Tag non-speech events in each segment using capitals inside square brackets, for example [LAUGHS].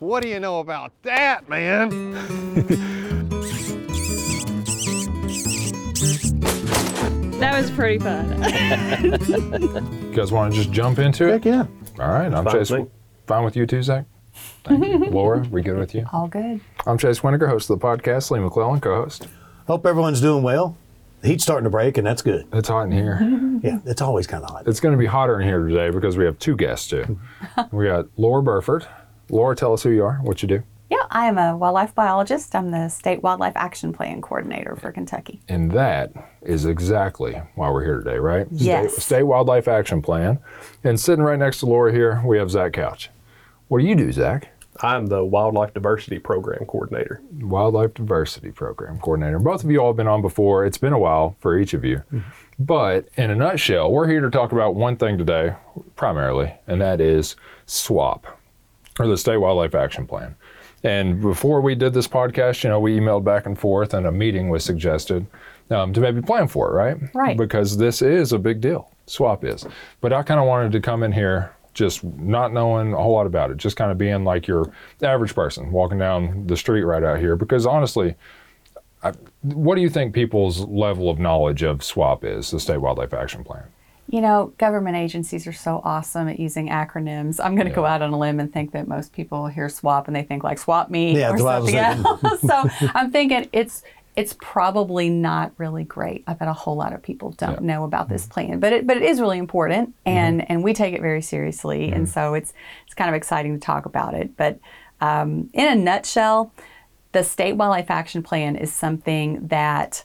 What do you know about that, man? [LAUGHS] That was pretty fun. You guys want to just jump into it? Heck yeah. All right. I'm Fine Chase. with. Fine with you too, Zack? Thank you. [LAUGHS] Laura, we good with you? All good. I'm Chase Wininger, host of the podcast. Lee McClellan, co-host. Hope everyone's doing well. The heat's starting to break, and that's good. It's hot in here. [LAUGHS] Yeah, it's always kind of hot. it's going to be hotter in here today because we have two guests too. we got Laura Burford. Laura, tell us who you are, what you do, Yeah, I am a wildlife biologist. I'm the State Wildlife Action Plan Coordinator for Kentucky. and that is exactly why we're here today, right? Yes. State, State Wildlife Action Plan. And sitting right next to Laura here, we have Zack Couch. What do you do, Zack? I'm the Wildlife Diversity Program Coordinator. Wildlife Diversity Program Coordinator. Both of you all have been on before. It's been a while for each of you. Mm-hmm. But in a nutshell, we're here to talk about one thing today, primarily, and that is SWAP, or the State Wildlife Action Plan. And before we did this podcast, you know, we emailed back and forth, and a meeting was suggested um, to maybe plan for it, right? Right. Because this is a big deal. SWAP is. But I kind of wanted to come in here just not knowing a whole lot about it, just kind of being like your average person walking down the street right out here. Because honestly, I, what do you think people's level of knowledge of SWAP is, the State Wildlife Action Plan? You know, government agencies are so awesome at using acronyms. I'm going to go out on a limb and think that most people hear SWAP and they think like swap me Yeah, or something else. [LAUGHS] so [LAUGHS] I'm thinking it's it's probably not really great. I bet a whole lot of people don't know about this plan, but it but it is really important, and and we take it very seriously, and so it's it's kind of exciting to talk about it. But um, in a nutshell, the State Wildlife Action Plan is something that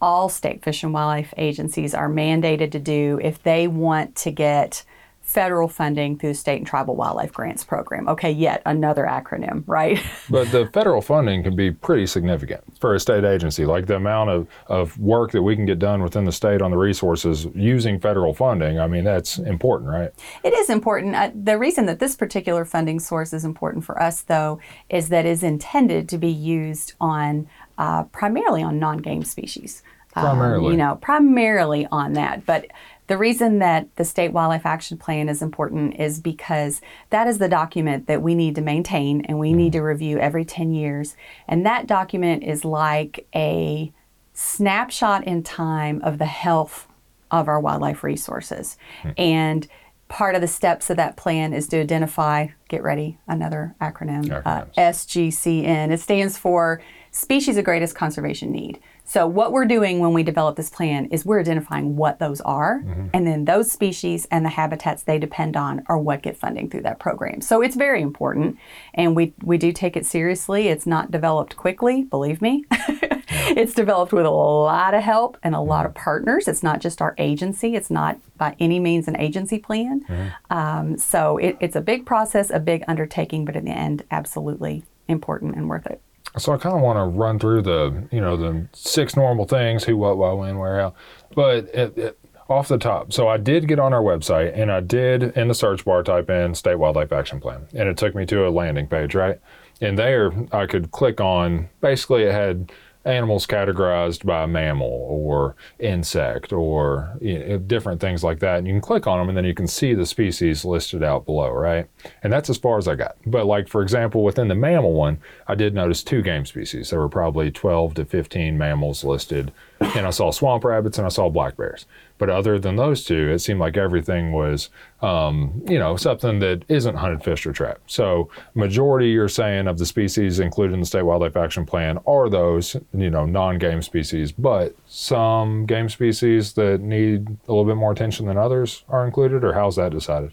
all state fish and wildlife agencies are mandated to do if they want to get federal funding through the state and tribal wildlife grants program. Okay, yet another acronym, right? [LAUGHS] But the federal funding can be pretty significant for a state agency. Like the amount of, of work that we can get done within the state on the resources using federal funding, I mean, that's important, right? It is important. Uh, the reason that this particular funding source is important for us, though, is that it's intended to be used on uh, primarily on non-game species. Um, Primarily. you know, primarily on that. But the reason that the State Wildlife Action Plan is important is because that is the document that we need to maintain and we need to review every 10 years. And that document is like a snapshot in time of the health of our wildlife resources. And part of the steps of that plan is to identify, get ready, another acronym, uh, SGCN. It stands for Species of Greatest Conservation Need. So, what we're doing when we develop this plan is we're identifying what those are, mm-hmm. and then those species and the habitats they depend on are what get funding through that program. So, it's very important, and we, we do take it seriously. It's not developed quickly, believe me. [LAUGHS] it's developed with a lot of help and a lot of mm-hmm. partners. It's not just our agency, it's not by any means an agency plan. Mm-hmm. Um, so, it, it's a big process, a big undertaking, but in the end, absolutely important and worth it. So I kind of want to run through the, you know, the six normal things: who, what, why, when, where, how. But it, it, off the top, so I did get on our website and I did in the search bar type in State Wildlife Action Plan, and it took me to a landing page, right? And there I could click on. Basically, it had animals categorized by mammal or insect or you know, different things like that. And you can click on them and then you can see the species listed out below, right? And that's as far as I got. But like for example, within the mammal one, I did notice two game species. There were probably 12 to 15 mammals listed. And I saw swamp rabbits and I saw black bears. But other than those two, it seemed like everything was, um, you know, something that isn't hunted, fished, or trapped. So, majority you're saying of the species included in the State Wildlife Action Plan are those, you know, non-game species. But some game species that need a little bit more attention than others are included, or how's that decided?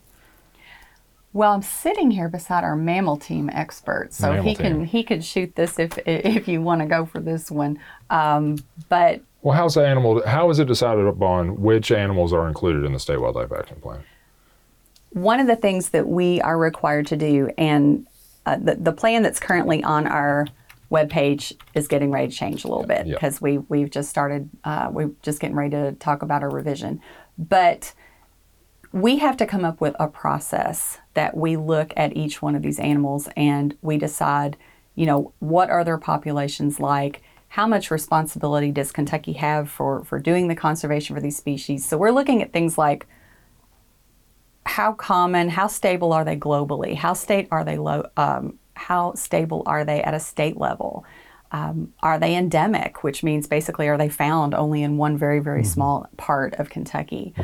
Well, I'm sitting here beside our mammal team expert, so Mammal he can he could shoot this if if you want to go for this one. Um, but Well, how's the animal? How is it decided upon which animals are included in the State Wildlife Action Plan? one of the things that we are required to do, and uh, the the plan that's currently on our webpage is getting ready to change a little bit Yeah. because we we've just started uh, we're just getting ready to talk about our revision, but we have to come up with a process that we look at each one of these animals and we decide, you know, what are their populations like? How much responsibility does Kentucky have for, for doing the conservation for these species? So we're looking at things like how common, how stable are they globally? How state are they lo- um, how stable are they at a state level? Um, are they endemic, which means basically are they found only in one very, very small part of Kentucky?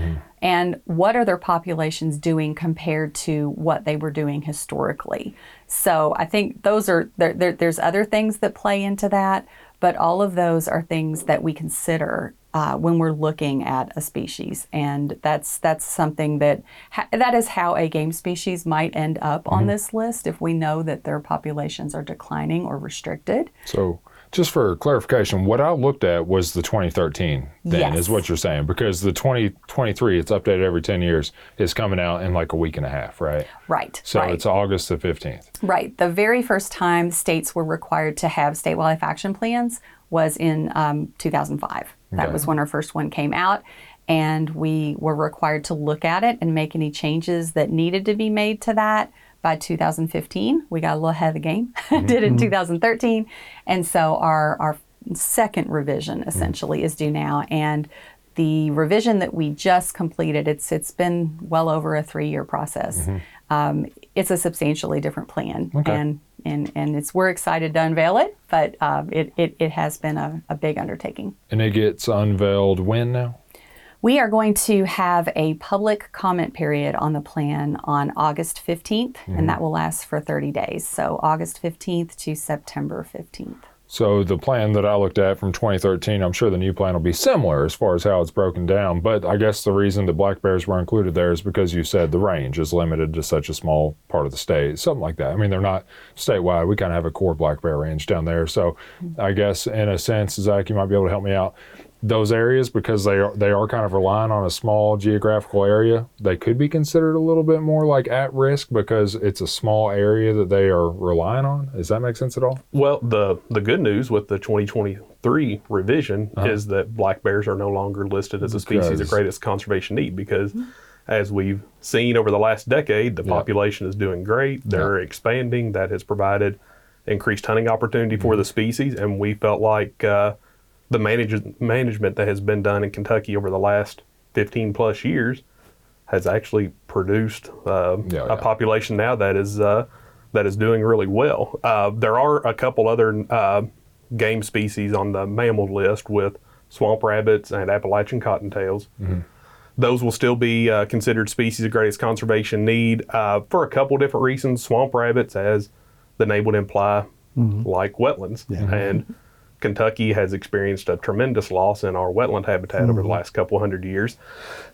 And what are their populations doing compared to what they were doing historically? So I think those are, there, there, there's other things that play into that, but all of those are things that we consider uh, when we're looking at a species, and that's that's something that ha- that is how a game species might end up on this list if we know that their populations are declining or restricted. So, just for clarification, what I looked at was the 2013. Then Yes. is what you're saying because the 2023, it's updated every 10 years, is coming out in like a week and a half, right? Right. So right. it's August the 15th. Right. The very first time states were required to have state wildlife action plans was in um, 2005. That Okay. was when our first one came out. And we were required to look at it and make any changes that needed to be made to that by 2015. We got a little ahead of the game, [LAUGHS] did it in 2013. And so our, our second revision essentially is due now. And the revision that we just completed, it's it's been well over a three year process. Um, it's a substantially different plan, Okay. and and and it's we're excited to unveil it, but um, it, it it has been a, a big undertaking. And it gets unveiled when now? We are going to have a public comment period on the plan on August 15th, and that mm-hmm. will last for 30 days. So August 15th to September 15th. So the plan that I looked at from 2013, I'm sure the new plan will be similar as far as how it's broken down. But I guess the reason the black bears were included there is because you said the range is limited to such a small part of the state, something like that. I mean, they're not statewide. We kind of have a core black bear range down there. So mm-hmm. I guess in a sense, Zack, you might be able to help me out. Those areas, because they are they are kind of relying on a small geographical area, they could be considered a little bit more like at risk because it's a small area that they are relying on. Does that make sense at all? Well, the the good news with the 2023 revision Uh-huh. is that black bears are no longer listed as a species Because- of greatest conservation need because, as we've seen over the last decade, the Yeah. population is doing great. They're expanding. That has provided increased hunting opportunity for Mm-hmm. the species, and we felt like uh, the manage- management that has been done in Kentucky over the last 15 plus years has actually produced uh, Yeah, a population now that is uh, that is doing really well. Uh, there are a couple other uh, game species on the mammal list with swamp rabbits and Appalachian cottontails. Those will still be uh, considered species of greatest conservation need uh, for a couple different reasons. Swamp rabbits, as the name would imply, like wetlands, and Kentucky has experienced a tremendous loss in our wetland habitat over the last couple hundred years,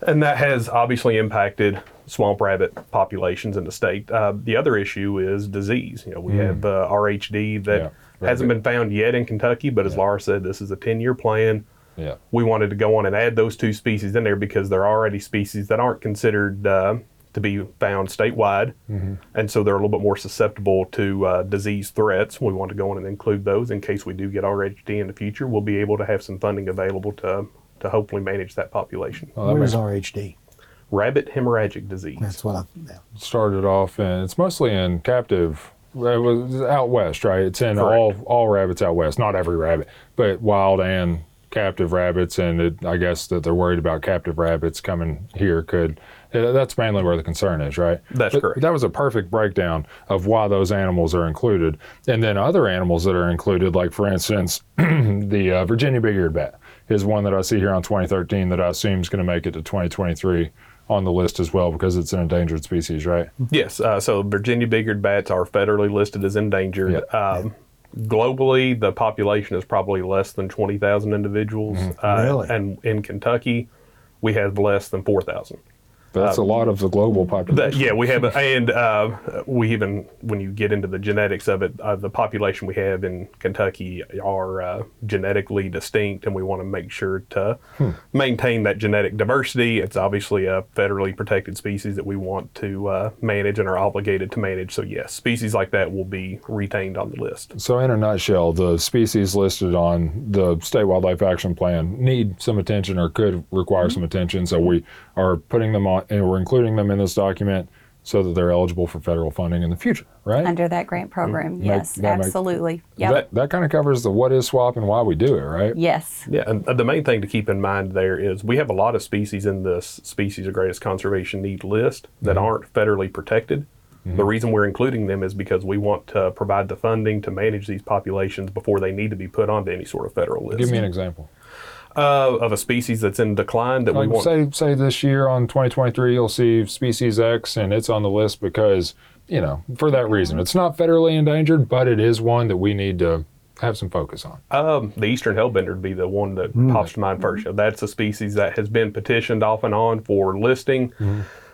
and that has obviously impacted swamp rabbit populations in the state. Uh, the other issue is disease. You know, we have uh, RHD that Yeah, very hasn't good. been found yet in Kentucky, but as Laura said, this is a 10 year plan. Yeah. We wanted to go on and add those two species in there because there are already species that aren't considered uh, to be found statewide, and so they're a little bit more susceptible to uh, disease threats. We want to go in and include those in case we do get RHD in the future. We'll be able to have some funding available to to hopefully manage that population. Well, that Where's makes- RHD? Rabbit hemorrhagic disease. That's what I. Yeah. started off and it's mostly in captive it was out west right it's in Correct. all all rabbits out west not every rabbit but wild and captive rabbits and it, i guess that they're worried about captive rabbits coming here could uh, that's mainly where the concern is right That's But correct. that was a perfect breakdown of why those animals are included and then other animals that are included like for instance [CLEARS THROAT] the uh, virginia big-eared bat is one that i see here on 2013 that i assume is going to make it to 2023 on the list as well because it's an endangered species right Yes. Uh, so Virginia big-eared bats are federally listed as endangered. Yep. Um, Globally, the population is probably less than 20,000 individuals. Uh, Really? And in Kentucky, we have less than 4,000. That's a lot of the global population. That, yeah, we have, a, and uh, we even when you get into the genetics of it, uh, the population we have in Kentucky are uh, genetically distinct, and we want to make sure to maintain that genetic diversity. It's obviously a federally protected species that we want to uh, manage and are obligated to manage. So yes, species like that will be retained on the list. so, in a nutshell, the species listed on the State Wildlife Action Plan need some attention or could require some attention. So, we are putting them on and we're including them in this document so that they're eligible for federal funding in the future, right? Under that grant program, Make- yes, make- absolutely. Yep. That, that kind of covers the what is swap and why we do it, right? yes. Yeah, and uh, the main thing to keep in mind there is we have a lot of species in this species of greatest conservation need list that aren't federally protected. The reason we're including them is because we want to provide the funding to manage these populations before they need to be put onto any sort of federal list. Give me an example. Uh, of a species that's in decline that we Like want. say say this year on 2023, you'll see species X, and it's on the list because you know for that reason. It's not federally endangered, but it is one that we need to have some focus on. Um, the eastern hellbender would be the one that pops to mind first. That's a species that has been petitioned off and on for listing.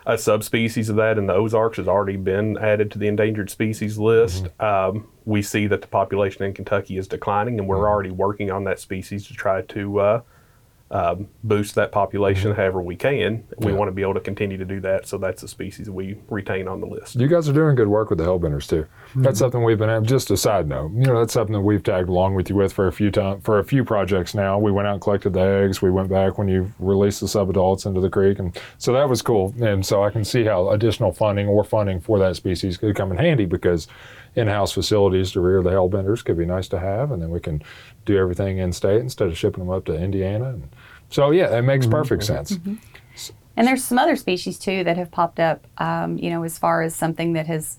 A subspecies of that in the Ozarks has already been added to the endangered species list. Um, we see that the population in Kentucky is declining, and we're already working on that species to try to uh, um, boost that population however we can. We Yeah. want to be able to continue to do that, so that's a species we retain on the list. You guys are doing good work with the Hellbenders too. That's something we've been. Just a side note, you know, that's something that we've tagged along with you with for a few time for a few projects now. We went out and collected the eggs. We went back when you released the subadults into the creek, and so that was cool. And so I can see how additional funding or funding for that species could come in handy because in-house facilities to rear the Hellbenders could be nice to have, and then we can do everything in state instead of shipping them up to Indiana. And so yeah, that makes perfect sense. And there's some other species too that have popped up, um, you know, as far as something that has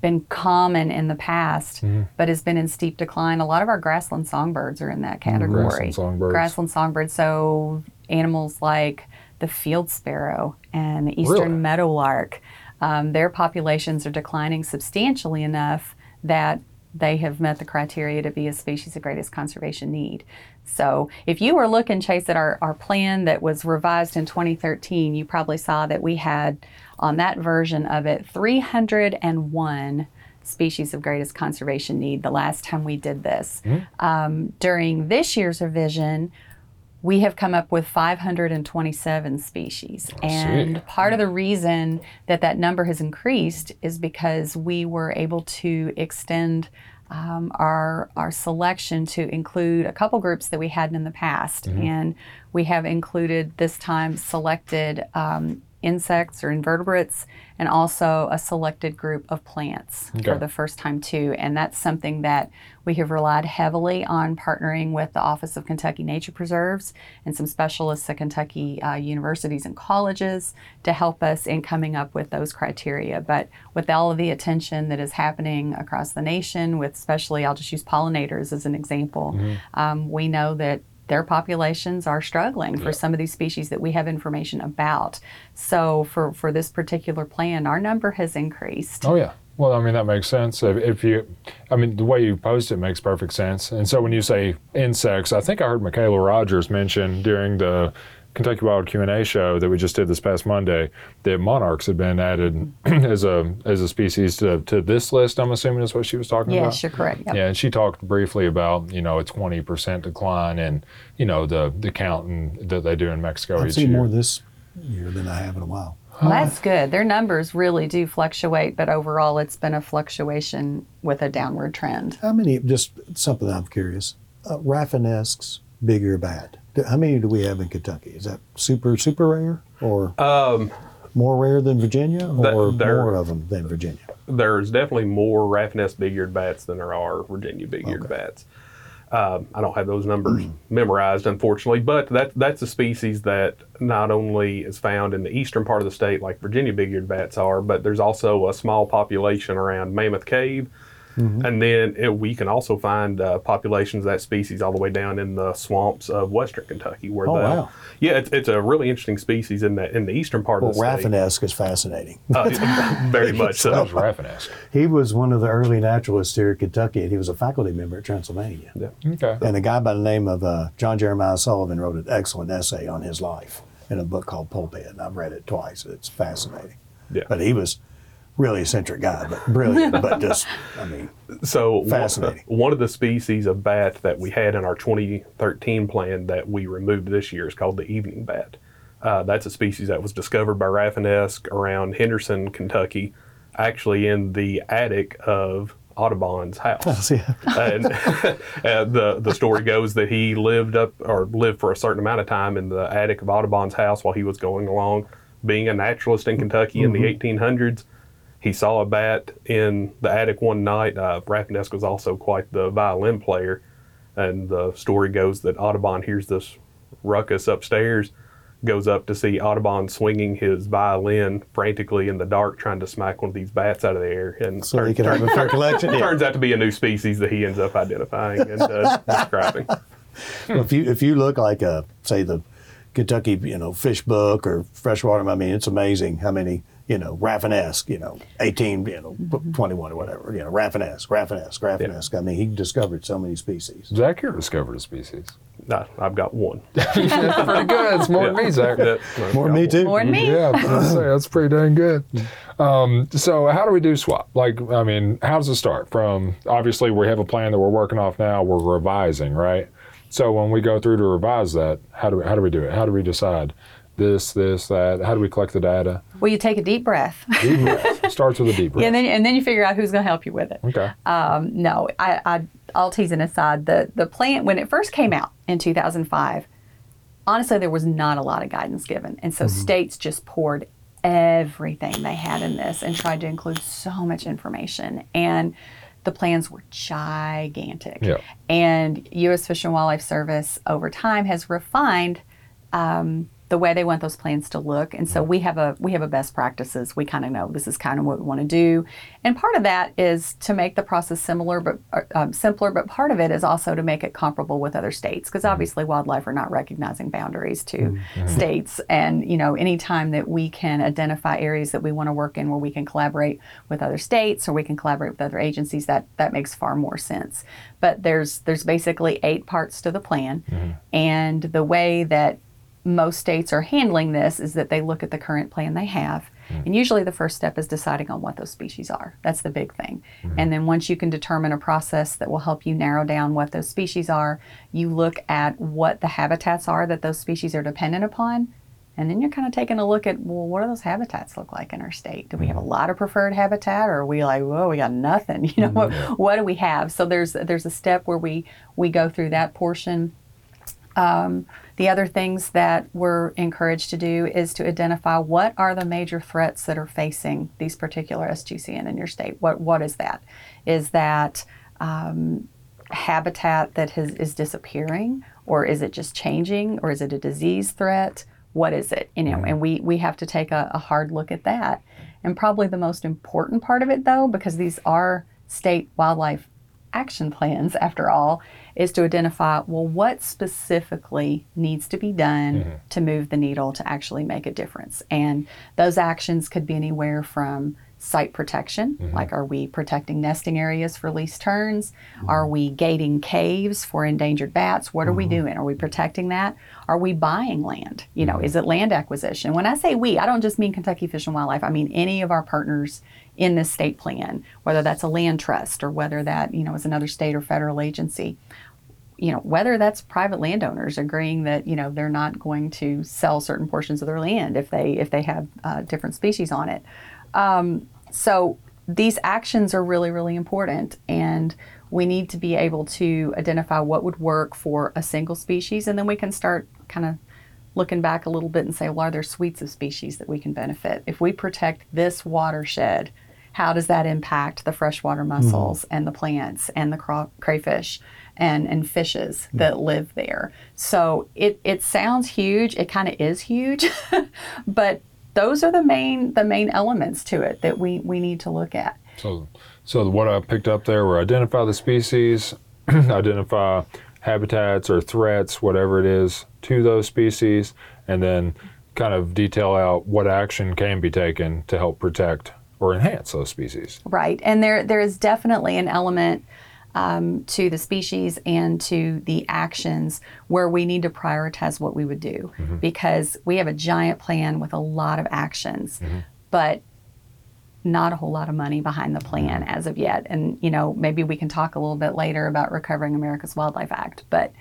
been common in the past, Mm-hmm. but has been in steep decline. A lot of our grassland songbirds are in that category. Mm-hmm. Grassland songbirds. Grassland songbirds. So animals like the field sparrow and the eastern Really? meadowlark, um, their populations are declining substantially enough that they have met the criteria to be a species of greatest conservation need. So if you were looking, Chase, at our, our plan that was revised in 2013, you probably saw that we had on that version of it 301 species of greatest conservation need the last time we did this. Um, during this year's revision, we have come up with 527 species. And part of the reason that that number has increased is because we were able to extend um, our, our selection to include a couple groups that we hadn't in the past. And we have included this time selected um, insects or invertebrates and also a selected group of plants for the first time too. And that's something that we have relied heavily on partnering with the Office of Kentucky Nature Preserves and some specialists at Kentucky uh, universities and colleges to help us in coming up with those criteria. But with all of the attention that is happening across the nation, with especially, I'll just use pollinators as an example, um, we know that their populations are struggling for some of these species that we have information about. So for, for this particular plan, our number has increased. Oh yeah. Well, I mean that makes sense. If, if you, I mean the way you post it makes perfect sense. And so when you say insects, I think I heard Michaela Rogers mention during the Kentucky Wild Q and A show that we just did this past Monday that monarchs had been added [CLEARS THROAT] as a as a species to, to this list. I'm assuming is what she was talking about. Yes, you're correct. Yep. Yeah, and she talked briefly about you know a 20 percent decline in you know the the count in, that they do in Mexico I've each seen year. more this year than I have in a while. Well, that's good. Their numbers really do fluctuate, but overall, it's been a fluctuation with a downward trend. How many, just something I'm curious, uh, Rafinesque's, big or bad? How many do we have in Kentucky? Is that super, super rare or Um, more rare than Virginia or they're- more of them than Virginia? there's definitely more Rafinesque's big-eared bats than there are Virginia big-eared Okay. bats. Um, I don't have those numbers memorized, unfortunately, but that that's a species that not only is found in the eastern part of the state, like Virginia big-eared bats are, but there's also a small population around Mammoth Cave, and then it, we can also find uh, populations of that species all the way down in the swamps of western Kentucky, where Oh, the wow. yeah, it's, it's a really interesting species in the in the eastern part Well, of the state. Rafinesque is fascinating. Uh, [LAUGHS] very [LAUGHS] much so. That was Rafinesque. He was one of the early naturalists here at Kentucky, and he was a faculty member at Transylvania. Yeah. Okay. And a guy by the name of uh, John Jeremiah Sullivan wrote an excellent essay on his life in a book called Pulphead. And I've read it twice. It's fascinating. Yeah. But he was really eccentric guy, but brilliant. but [LAUGHS] just, I mean, So Fascinating. One of the species of bat that we had in our 2013 plan that we removed this year is called the evening bat. Uh, that's a species that was discovered by Rafinesque around Henderson, Kentucky, actually in the attic of Audubon's house. [LAUGHS] see, and [LAUGHS] uh, the the story goes that he lived up or lived for a certain amount of time in the attic of Audubon's house while he was going along, being a naturalist in Kentucky in the 1800s. He saw a bat in the attic one night. Uh, was also quite the violin player, and the story goes that Audubon hears this ruckus upstairs, goes up to see Audubon swinging his violin frantically in the dark, trying to smack one of these bats out of the air, and So he turns- can have a fair collection. Yeah. [LAUGHS] turns out to be a new species that he ends up identifying and uh, [LAUGHS] describing. Well, if you if you look like a say the Kentucky you know fish book or freshwater, I mean it's amazing how many you know Rafinesque, you know eighteen, you know mm-hmm. twenty one or whatever, you know Rafinesque, Rafinesque, Rafinesque. I mean he discovered so many species. Zack here discovered a species. No, I've got one. [LAUGHS] That's pretty good. It's more than me, Zack. Yeah, More uh, than me too. More than me. Yeah, I'd say that's pretty dang good. Mm-hmm. Um, so, how do we do swap? Like, I mean, how does it start? From obviously, we have a plan that we're working off now. We're revising, right? So, when we go through to revise that, how do we how do we do it? How do we decide this, this, that? How do we collect the data? Well, you take a deep breath, Deep breath. [LAUGHS] Starts with a deep breath. Yeah, and then and then you figure out who's going to help you with it. okay. Um, no, I, I, all teasing aside, the the plan when it first came out in 2005, honestly, there was not a lot of guidance given, and so states just poured everything they had in this and tried to include so much information and. The plans were gigantic, Yeah. and U.S. Fish and Wildlife Service over time has refined um, the way they want those plans to look. And so mm-hmm. we have a we have a best practices. We kind of know this is kind of what we want to do, and part of that is to make the process similar, but um, simpler. But part of it is also to make it comparable with other states, because mm-hmm. obviously wildlife are not recognizing boundaries to mm-hmm. states. And you know, anytime that we can identify areas that we want to work in, where we can collaborate with other states or we can collaborate with other agencies, that that makes far more sense. But there's there's basically eight parts to the plan, and the way that most states are handling this is that they look at the current plan they have. Mm-hmm. And usually the first step is deciding on what those species are. That's the big thing. Mm-hmm. And then once you can determine a process that will help you narrow down what those species are, you look at what the habitats are that those species are dependent upon. And then you're kind of taking a look at, well, what do those habitats look like in our state? Do we have a mm-hmm. lot of preferred habitat, or are we like, whoa, we got nothing? [LAUGHS] You know, what, what do we have? So there's there's a step where we we go through that portion. Um, the other things that we're encouraged to do is to identify what are the major threats that are facing these particular SGCN in your state. What what is that? Is that um, habitat that has, is disappearing, or is it just changing, or is it a disease threat? What is it? You know, and we we have to take a, a hard look at that. And probably the most important part of it, though, because these are state wildlife action plans, after all, is to identify well, what specifically needs to be done mm-hmm. to move the needle to actually make a difference. And those actions could be anywhere from site protection, mm-hmm. like are we protecting nesting areas for least terns? Mm-hmm. Are we gating caves for endangered bats? What are we doing? Are we protecting that? Are we buying land? You know, is it land acquisition? When I say we, I don't just mean Kentucky Fish and Wildlife. I mean any of our partners in this state plan, whether that's a land trust or whether that, you know, is another state or federal agency. You know whether that's private landowners agreeing that you know they're not going to sell certain portions of their land if they if they have uh, different species on it. Um, so these actions are really really important and we need to be able to identify what would work for a single species and then we can start kind of looking back a little bit and say well are there suites of species that we can benefit? If we protect this watershed how does that impact the freshwater hmm. mussels and the plants and the craw- crayfish and, and fishes hmm. that live there? So it, it sounds huge. It kind of is huge, [LAUGHS] but those are the main the main elements to it that we, we need to look at. So, so what I picked up there were identify the species, [CLEARS THROAT] identify habitats or threats, whatever it is, to those species, and then kind of detail out what action can be taken to help protect or enhance those species. Right, and there there is definitely an element um, to the species and to the actions where we need to prioritize what we would do. Because we have a giant plan with a lot of actions, but not a whole lot of money behind the plan as of yet. And you know, maybe we can talk a little bit later about recovering America's Wildlife Act, but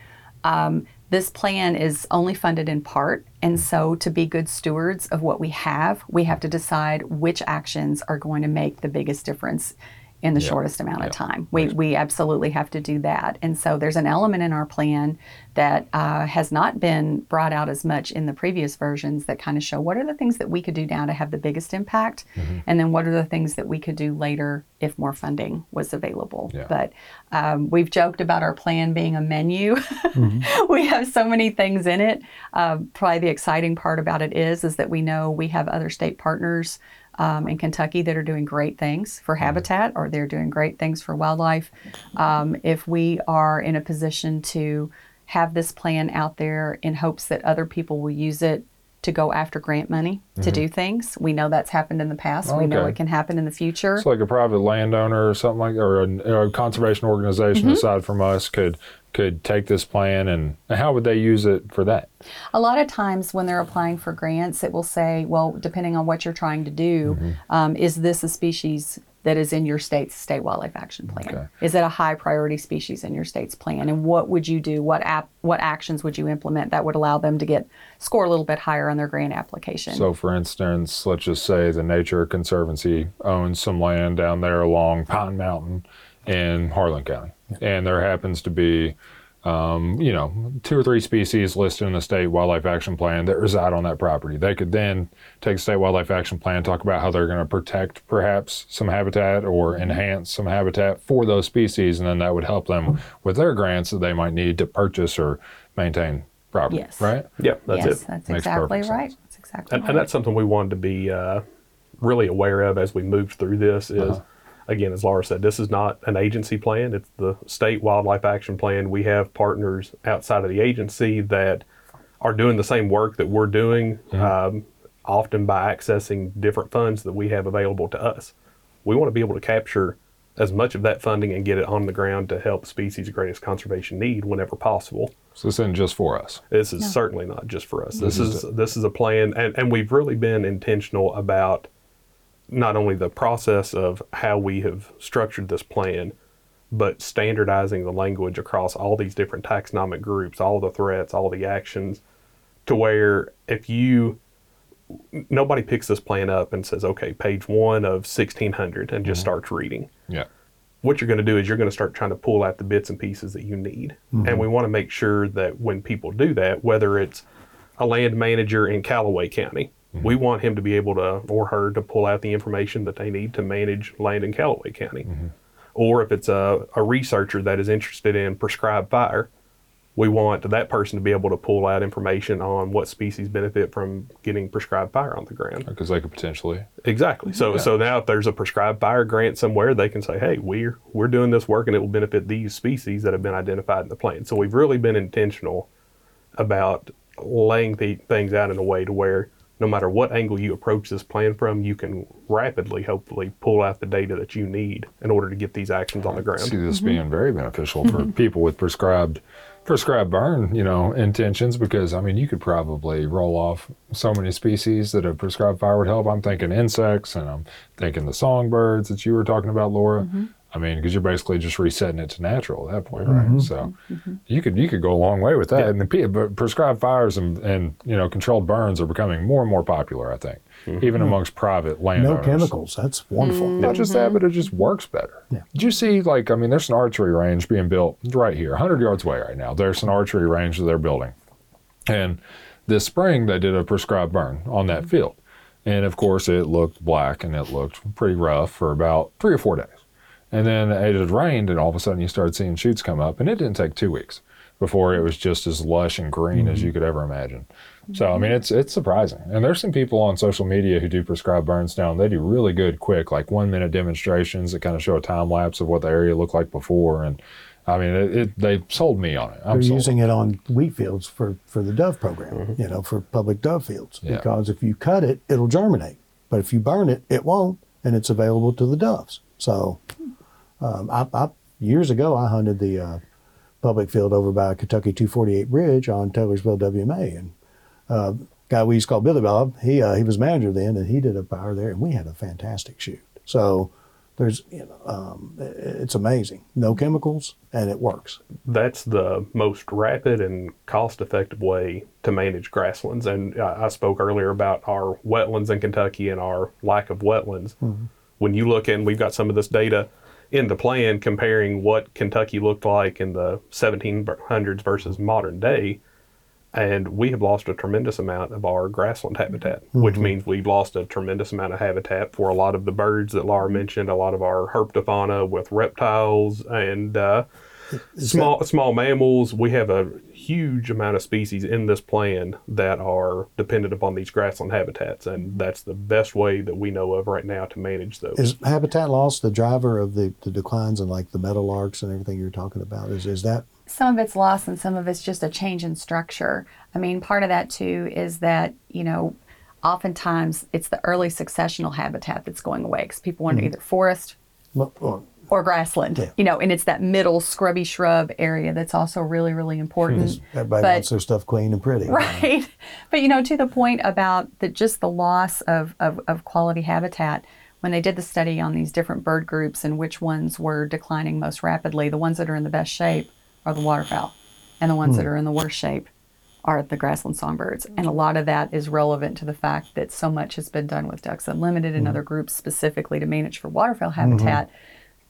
um, this plan is only funded in part, and so to be good stewards of what we have, we have to decide which actions are going to make the biggest difference in the Yeah. shortest amount of time. We, we absolutely have to do that. And so there's an element in our plan that uh, has not been brought out as much in the previous versions that kind of show what are the things that we could do now to have the biggest impact, Mm-hmm. and then what are the things that we could do later if more funding was available. Yeah. But um, we've joked about our plan being a menu. [LAUGHS] we have so many things in it. Um, probably the exciting part about it is is that we know we have other state partners um, in Kentucky that are doing great things for habitat or they're doing great things for wildlife. Um, if we are in a position to have this plan out there in hopes that other people will use it to go after grant money to do things, we know that's happened in the past. We know it can happen in the future. It's like a private landowner or something like, or a, or a conservation organization Mm-hmm. aside from us could could take this plan and how would they use it for that? A lot of times when they're applying for grants, it will say, well, depending on what you're trying to do, Mm-hmm. um, is this a species that is in your state's state wildlife action plan? Okay. Is it a high priority species in your state's plan? And what would you do? What app? What actions would you implement that would allow them to get score a little bit higher on their grant application? So, for instance, let's just say the Nature Conservancy owns some land down there along Pine Mountain in Harlan County, and there happens to be, um, you know, two or three species listed in the State Wildlife Action Plan that reside on that property. They could then take the State Wildlife Action Plan, talk about how they're going to protect perhaps some habitat or enhance some habitat for those species, and then that would help them with their grants that they might need to purchase or maintain property. Yes. Right. Yeah, that's yes, it. that's Makes exactly right. sense. That's exactly And, right. and that's something we wanted to be uh, really aware of as we moved through this. Is again, as Laura said, this is not an agency plan; it's the state wildlife action plan. We have partners outside of the agency that are doing the same work that we're doing, um, often by accessing different funds that we have available to us. We want to be able to capture as much of that funding and get it on the ground to help species greatest conservation need whenever possible. So this isn't just for us. This is certainly not just for us. This is this is a plan, and, and we've really been intentional about not only the process of how we have structured this plan, but standardizing the language across all these different taxonomic groups, all the threats, all the actions, to where if you nobody picks this plan up and says, okay, page one of sixteen hundred, and just mm-hmm. starts reading Yeah. what you're going to do is you're going to start trying to pull out the bits and pieces that you need. Mm-hmm. And we want to make sure that when people do that, whether it's a land manager in Callaway County, we mm-hmm. want him to be able to, or her, to pull out the information that they need to manage land in Callaway County. Mm-hmm. Or if it's a, a researcher that is interested in prescribed fire, we want that person to be able to pull out information on what species benefit from getting prescribed fire on the ground. Because they could potentially. Exactly. So so now if there's a prescribed fire grant somewhere, they can say, "Hey, we're we're doing this work and it will benefit these species that have been identified in the plan." So we've really been intentional about laying the things out in a way to where no matter what angle you approach this plan from, you can rapidly, hopefully, pull out the data that you need in order to get these actions on the ground. see ground. this mm-hmm. being very beneficial for mm-hmm. people with prescribed prescribed burn, you know, intentions because I mean you could probably roll off so many species that a prescribed fire would help. I'm thinking insects and I'm thinking the songbirds that you were talking about, Laura. Mm-hmm. I mean, because you're basically just resetting it to natural at that point, right? Mm-hmm. So mm-hmm. you could you could go a long way with that. And the pe- uh, but prescribed fires and, and you know controlled burns are becoming more and more popular. I think, mm-hmm. even amongst private landowners. No chemicals. That's wonderful. Not just that, but it just works better. Yeah. Did you see, like, I mean, there's an archery range being built right here, 100 yards away right now. There's an archery range that they're building. And this spring, they did a prescribed burn on that field. And of course, it looked black and it looked pretty rough for about three or four days. And then it had rained, and all of a sudden, you started seeing shoots come up. And it didn't take two weeks before it was just as lush and green as mm-hmm. you could ever imagine. So I mean, it's it's surprising. And there's some people on social media who do prescribed burns down. They do really good, quick, like one minute demonstrations that kind of show a time lapse of what the area looked like before. And I mean, it, it, they sold me on it. I'm They're sold. using it on wheat fields for, for the dove program, mm-hmm. you know, for public dove fields. Yeah. Because if you cut it, it'll germinate. But if you burn it, it won't, and it's available to the doves. So, um, I, I years ago, I hunted the uh, public field over by Kentucky 248 Bridge on Taylorsville WMA, and uh, guy we used to call Billy Bob, he uh, he was manager then, and he did a fire there, and we had a fantastic shoot. So. There's, you know, um, it's amazing. No chemicals, and it works. that's the most rapid and cost effective way to manage grasslands. And I, I spoke earlier about our wetlands in Kentucky and our lack of wetlands. When you look in, we've got some of this data in the plan comparing what Kentucky looked like in the 1700s versus modern day. And we have lost a tremendous amount of our grassland habitat, which means we've lost a tremendous amount of habitat for a lot of the birds that Laura mentioned, a lot of our herpetofauna with reptiles and uh, small small mammals. We have a huge amount of species in this plan that are dependent upon these grassland habitats, and that's the best way that we know of right now to manage those. Is habitat loss the driver of the, the declines in like the meadowlarks and everything you're talking about? Is is that some of it's loss and some of it's just a change in structure. I mean, part of that too is that, you know, oftentimes it's the early successional habitat that's going away because people want mm-hmm. either forest well, well, or grassland, Yeah. you know, and it's that middle scrubby shrub area that's also really, really important. everybody But- wants their stuff clean and pretty? Right. [LAUGHS] But you know, to the point about the just the loss of, of, of quality habitat, when they did the study on these different bird groups and which ones were declining most rapidly, the ones that are in the best shape are the waterfowl. And the ones that hmm. are in the worst shape are the grassland songbirds. And a lot of that is relevant to the fact that so much has been done with Ducks Unlimited and hmm. other groups specifically to manage for waterfowl habitat. Mm-hmm.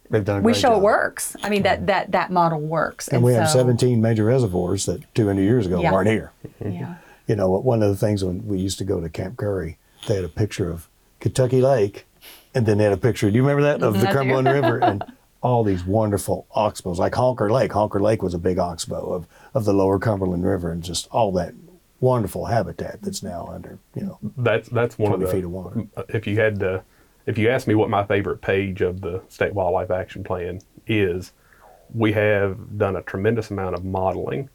They've done a We great show job. it works. I mean that that that model works. And we have 17 major reservoirs that 200 years ago Yeah. weren't here. Mm-hmm. Yeah. You know, one of the things when we used to go to Camp Currie, they had a picture of Kentucky Lake, and then they had a picture. Do you remember that of the mm-hmm. Cumberland [LAUGHS] River and all these wonderful oxbows, like Honker Lake. Honker Lake was a big oxbow of of the Lower Cumberland River, and just all that wonderful habitat that's now under. You know, That's that's one of 20 the feet of water. Uh, if you had to, if you ask me what my favorite page of the State Wildlife Action Plan is, we have done a tremendous amount of modeling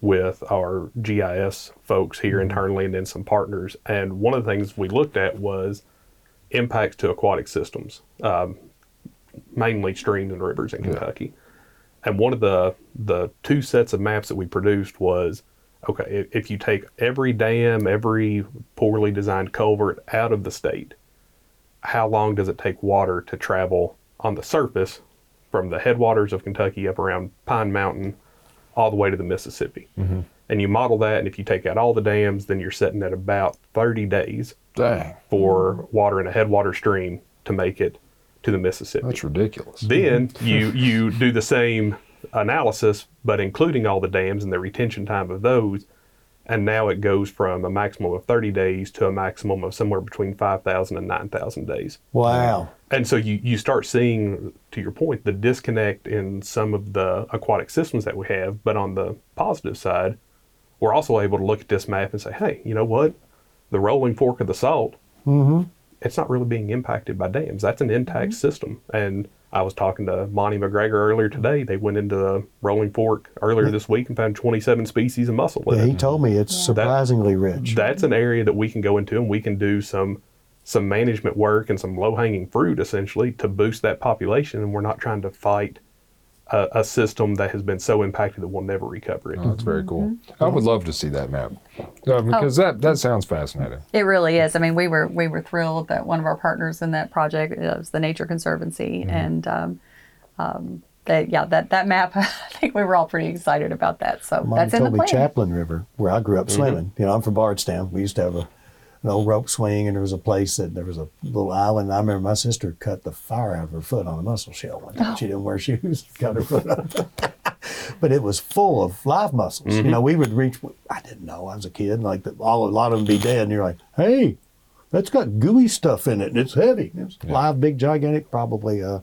with our GIS folks here internally and then some partners. And one of the things we looked at was impacts to aquatic systems, um, mainly streams and rivers in Kentucky. And one of the the two sets of maps that we produced was okay, if you take every dam, every poorly designed culvert out of the state, how long does it take water to travel on the surface from the headwaters of Kentucky up around Pine Mountain all the way to the Mississippi? Mm-hmm. And you model that, and if you take out all the dams, then you're sitting at about 30 days Dang, for water in a headwater stream to make it to the Mississippi. that's ridiculous. Then mm-hmm. you [LAUGHS] you do the same analysis, but including all the dams and the retention time of those, and now it goes from a maximum of 30 days to a maximum of somewhere between 5,000 and 9,000 days. wow. And so you, you start seeing, to your point, the disconnect in some of the aquatic systems that we have. But on the positive side, we're also able to look at this map and say, hey, you know what? The rolling fork of the salt, mm-hmm. it's not really being impacted by dams. That's an intact mm-hmm. system. And I was talking to Monte McGregor earlier today. They went into the rolling fork earlier this week and found 27 species of mussel Yeah, he told me it's surprisingly rich. that's an area that we can go into and we can do some some management work and some low hanging fruit essentially to boost that population and we're not trying to fight a, a system that has been so impacted that we'll never recover it. Oh, that's very cool. Mm-hmm. I would love to see that map uh, because Oh. that that sounds fascinating. It really is. I mean, we were we were thrilled that one of our partners in that project is the Nature Conservancy, and um, um, that yeah, that that map. [LAUGHS] I think we were all pretty excited about that. So Mom that's in the told me plan. Chaplin River, where I grew up swimming. You know, I'm from Bardstown. We used to have a, an old rope swing, and there was a place that there was a little island. I remember my sister cut the fire out of her foot on a mussel shell one time. She didn't wear shoes, [LAUGHS] cut her foot up. [LAUGHS] but it was full of live mussels. You know, we would reach. I didn't know. I was a kid. Like the, all, a lot of them be dead, and you're like, hey. That's got gooey stuff in it, and it's heavy. It's live, big, gigantic. Probably, uh,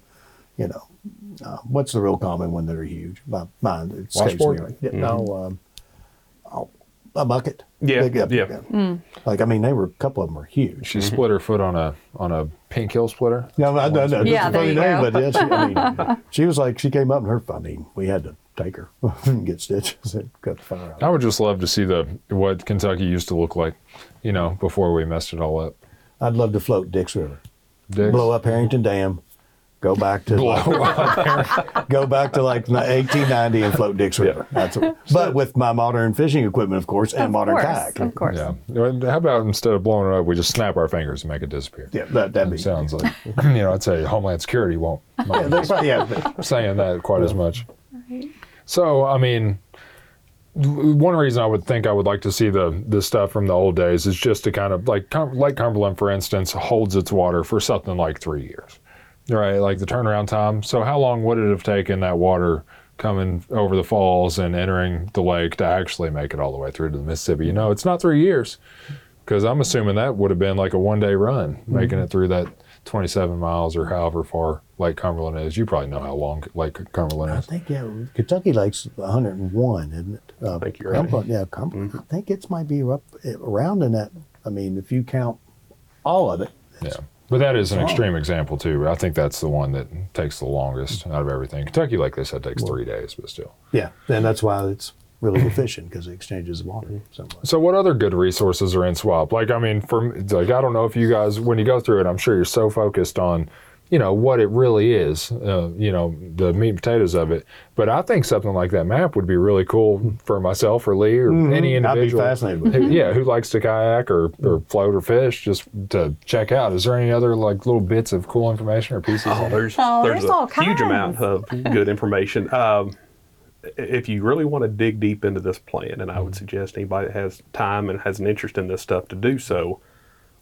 you know, uh, what's the real common one that are huge? My, mine, it escapes me. Washboard? Right. Yeah, No, um, oh, a bucket. Yeah, Big, yeah. Hmm. Like I mean, they were a couple of them were huge. She split her foot on a on a pink heelsplitter. No, I know, no, Yeah, a funny name, go. but yeah, she, I mean, [LAUGHS] she was like, she came up and her. I mean, we had to take her [LAUGHS] and get stitches and cut the fire out. I would just love to see the what Kentucky used to look like, you know, before we messed it all up. I'd love to float Dix River, Diggs? blow up Herrington Dam, [LAUGHS] go back to like, go back to like 1890 and float Dix River. That's what, but with my modern fishing equipment, of course, and of modern course, kayak. of course. Yeah. How about instead of blowing it up, we just snap our fingers and make it disappear? Yeah, that, that'd be. It sounds like, [LAUGHS] you know, I'd say Homeland Security won't Yeah, mind that's right, yeah, [LAUGHS] saying that quite as much. So, I mean, one reason I would think I would like to see the the stuff from the old days is just to kind of like Cum- Lake Cumberland, for instance, holds its water for something like three years. Right, like the turnaround time. So how long would it have taken that water coming over the falls and entering the lake to actually make it all the way through to the Mississippi? You know, it's not three years, because I'm assuming that would have been like a one day run, making it through that 27 miles or however far Lake Cumberland is. You probably know how long Lake Cumberland is. I think yeah, Kentucky Lake's 101, isn't it? Uh, I think you're right. Yeah, Cumberland. I think it might be up around in that. I mean, if you count all of it, Yeah. But that is an extreme example too. I think that's the one that takes the longest out of everything. Kentucky, like they said, takes three days, but still. yeah, and that's why it's really [CLEARS THROAT] efficient because it exchanges the water so much. So, what other good resources are in Swap? Like, I mean, for like, I don't know if you guys, when you go through it, I'm sure you're so focused on, you know, what it really is, uh, you know, the meat and potatoes of it. But I think something like that map would be really cool for myself or Lee or any Mm-hmm. I'd be individual. fascinated with it. who- yeah, who likes to kayak or, or float or fish, just to check out. Is there any other like little bits of cool information or pieces? Oh, in there's Oh, there's, there's a huge amount of good information. Um, if you really want to dig deep into this plan, and I would suggest anybody that has time and has an interest in this stuff to do so,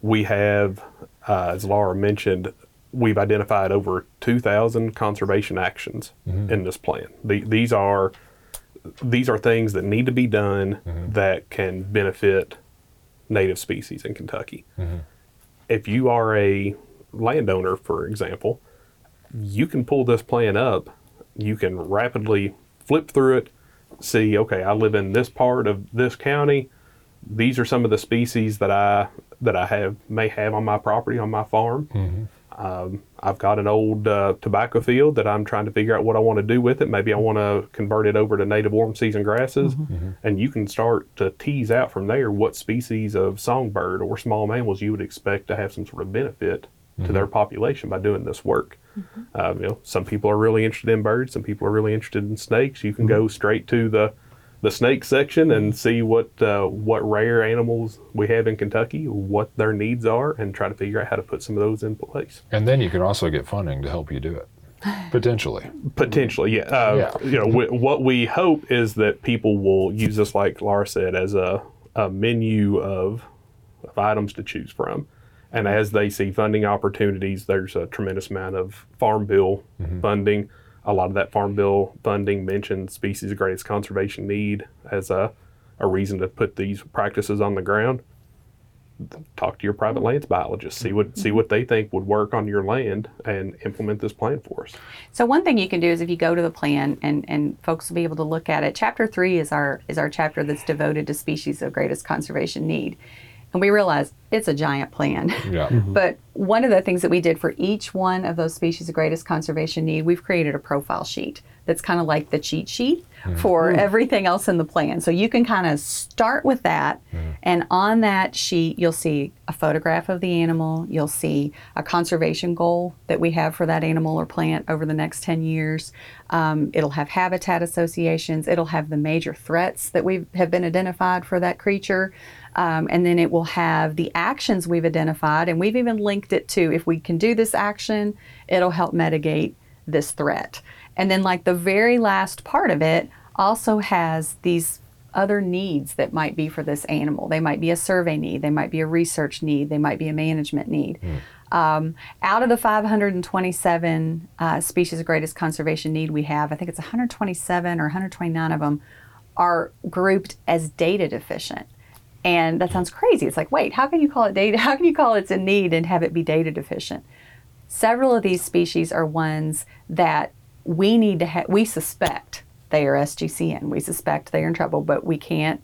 we have, uh, as Laura mentioned, we've identified over 2,000 conservation actions mm-hmm. in this plan. The, these are these are things that need to be done mm-hmm. that can benefit native species in Kentucky. Mm-hmm. If you are a landowner, for example, you can pull this plan up. You can rapidly flip through it, see, okay, I live in this part of this county. These are some of the species that I that I have may have on my property on my farm. Um, I've got an old uh, tobacco field that I'm trying to figure out what I want to do with it. Maybe I want to convert it over to native warm season grasses, and you can start to tease out from there what species of songbird or small mammals you would expect to have some sort of benefit to their population by doing this work. Um, you know, some people are really interested in birds. Some people are really interested in snakes. You can go straight to the the snake section and see what uh, what rare animals we have in Kentucky, what their needs are, and try to figure out how to put some of those in place. And then you can also get funding to help you do it, [SIGHS] potentially. Potentially, yeah. Uh, Yeah. You know, w- what we hope is that people will use this, like Laura said, as a, a menu of, of items to choose from. And as they see funding opportunities, there's a tremendous amount of farm bill funding. A lot of that farm bill funding mentioned species of greatest conservation need as a, a reason to put these practices on the ground. Talk to your private mm-hmm. lands biologist, see what see what they think would work on your land, and implement this plan for us. So one thing you can do is if you go to the plan and, and folks will be able to look at it. Chapter three is our is our chapter that's devoted to species of greatest conservation need. And we realize it's a giant plan. Yeah. [LAUGHS] But one of the things that we did for each one of those species of greatest conservation need, we've created a profile sheet that's kind of like the cheat sheet for everything else in the plan. So you can kind of start with that, and on that sheet, you'll see a photograph of the animal, you'll see a conservation goal that we have for that animal or plant over the next 10 years. Um, it'll have habitat associations, it'll have the major threats that we have been identified for that creature. Um, and then it will have the actions we've identified, and we've even linked it to if we can do this action, it'll help mitigate this threat. And then, like the very last part of it, also has these other needs that might be for this animal. They might be a survey need, they might be a research need, they might be a management need. Um, out of the 527 uh, species of greatest conservation need we have, I think it's 127 or 129 of them are grouped as data deficient. And that sounds crazy. It's like, wait, how can you call it data? [LAUGHS] How can you call it's a need and have it be data deficient? Several of these species are ones that we need to have, we suspect they are SGCN. We suspect they are in trouble, but we can't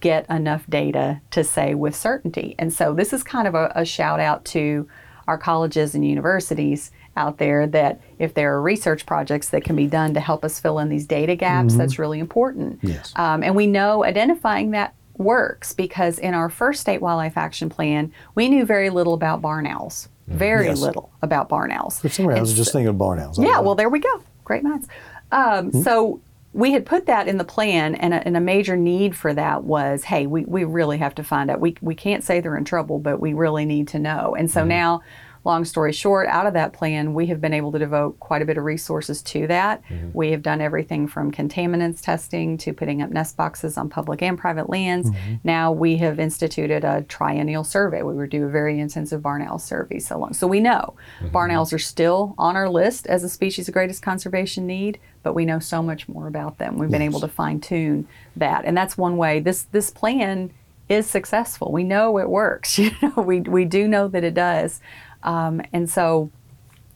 get enough data to say with certainty. And so this is kind of a, a shout out to our colleges and universities out there that if there are research projects that can be done to help us fill in these data gaps, that's really important. Yes. Um, and we know identifying that works because in our first state wildlife action plan, we knew very little about barn owls. Mm-hmm. Very Yes. little about barn owls. For some reason, I was just thinking of barn owls. yeah, well, there we go. Great minds. Um, mm-hmm. So we had put that in the plan, and a, and a major need for that was hey, we, we really have to find out. We, we can't say they're in trouble, but we really need to know. And so mm-hmm. now long story short, out of that plan, we have been able to devote quite a bit of resources to that. Mm-hmm. We have done everything from contaminants testing to putting up nest boxes on public and private lands. Mm-hmm. Now we have instituted a triennial survey. We would do a very intensive barn owl survey so long. So we know mm-hmm. barn owls are still on our list as a species of greatest conservation need, but we know so much more about them. We've been able to fine tune that, and that's one way. This this plan is successful. We know it works. [LAUGHS] You know, we we do know that it does, um, and so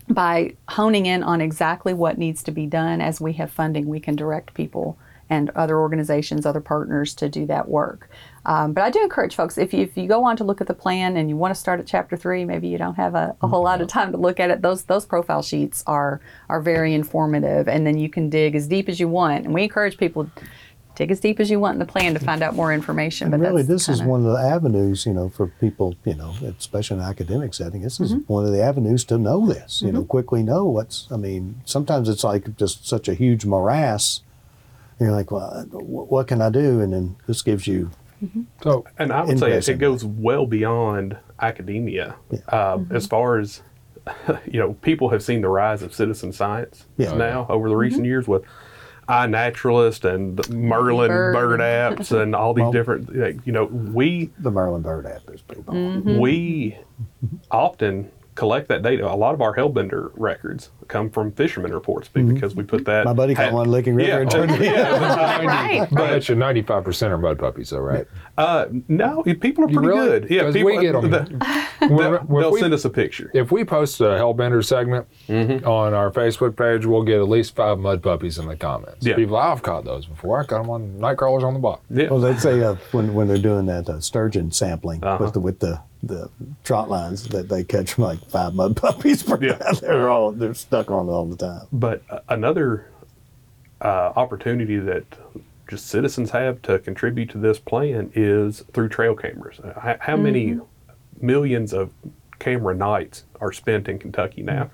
by honing in on exactly what needs to be done as we have funding, we can direct people and other organizations, other partners to do that work. Um, but I do encourage folks if you, if you go on to look at the plan and you want to start at chapter three, maybe you don't have a, a whole lot of time to look at it. Those those profile sheets are are very informative, and then you can dig as deep as you want. And we encourage people dig as deep as you want in the plan to find out more information. And but really, this is kinda- one of the avenues, you know, for people, you know, especially in an academic setting. This is Mm-hmm. one of the avenues to know this, you know, quickly know what's. I mean, sometimes it's like just such a huge morass. You're like, well, what can I do? And then this gives you. So And I would say it, goes well beyond academia. Uh, As far as, [LAUGHS] you know, people have seen the rise of citizen science Yeah. now over the recent years with iNaturalist and the Merlin Bird. bird apps and all these Well- different, like, you know, we The Merlin Bird app is people. Mm-hmm. we often collect that data. A lot of our Hellbender records come from fishermen reports because we put that. Mm-hmm. My buddy caught one Licking River Yeah, and turned it in. [LAUGHS] right. I bet you 95% are mud puppies, though, right? Uh, no, people are pretty really? good. Yeah, people, we get 'em. the- [LAUGHS] When- they'll, we- send us a picture. If we post a Hellbender segment Mm-hmm. on our Facebook page, we'll get at least five mud puppies in the comments. Yeah. People, I've caught those before. I caught them on night crawlers on the bottom. Yeah. Well, they'd say uh, when when they're doing that uh, sturgeon sampling Uh-huh. with the with the the trot lines that they catch like five mud [LAUGHS] puppies per Yeah. [LAUGHS] they're all they're stuck on it all the time. But uh, another uh, opportunity that just citizens have to contribute to this plan is through trail cameras. Uh, How, how many millions of camera nights are spent in Kentucky now?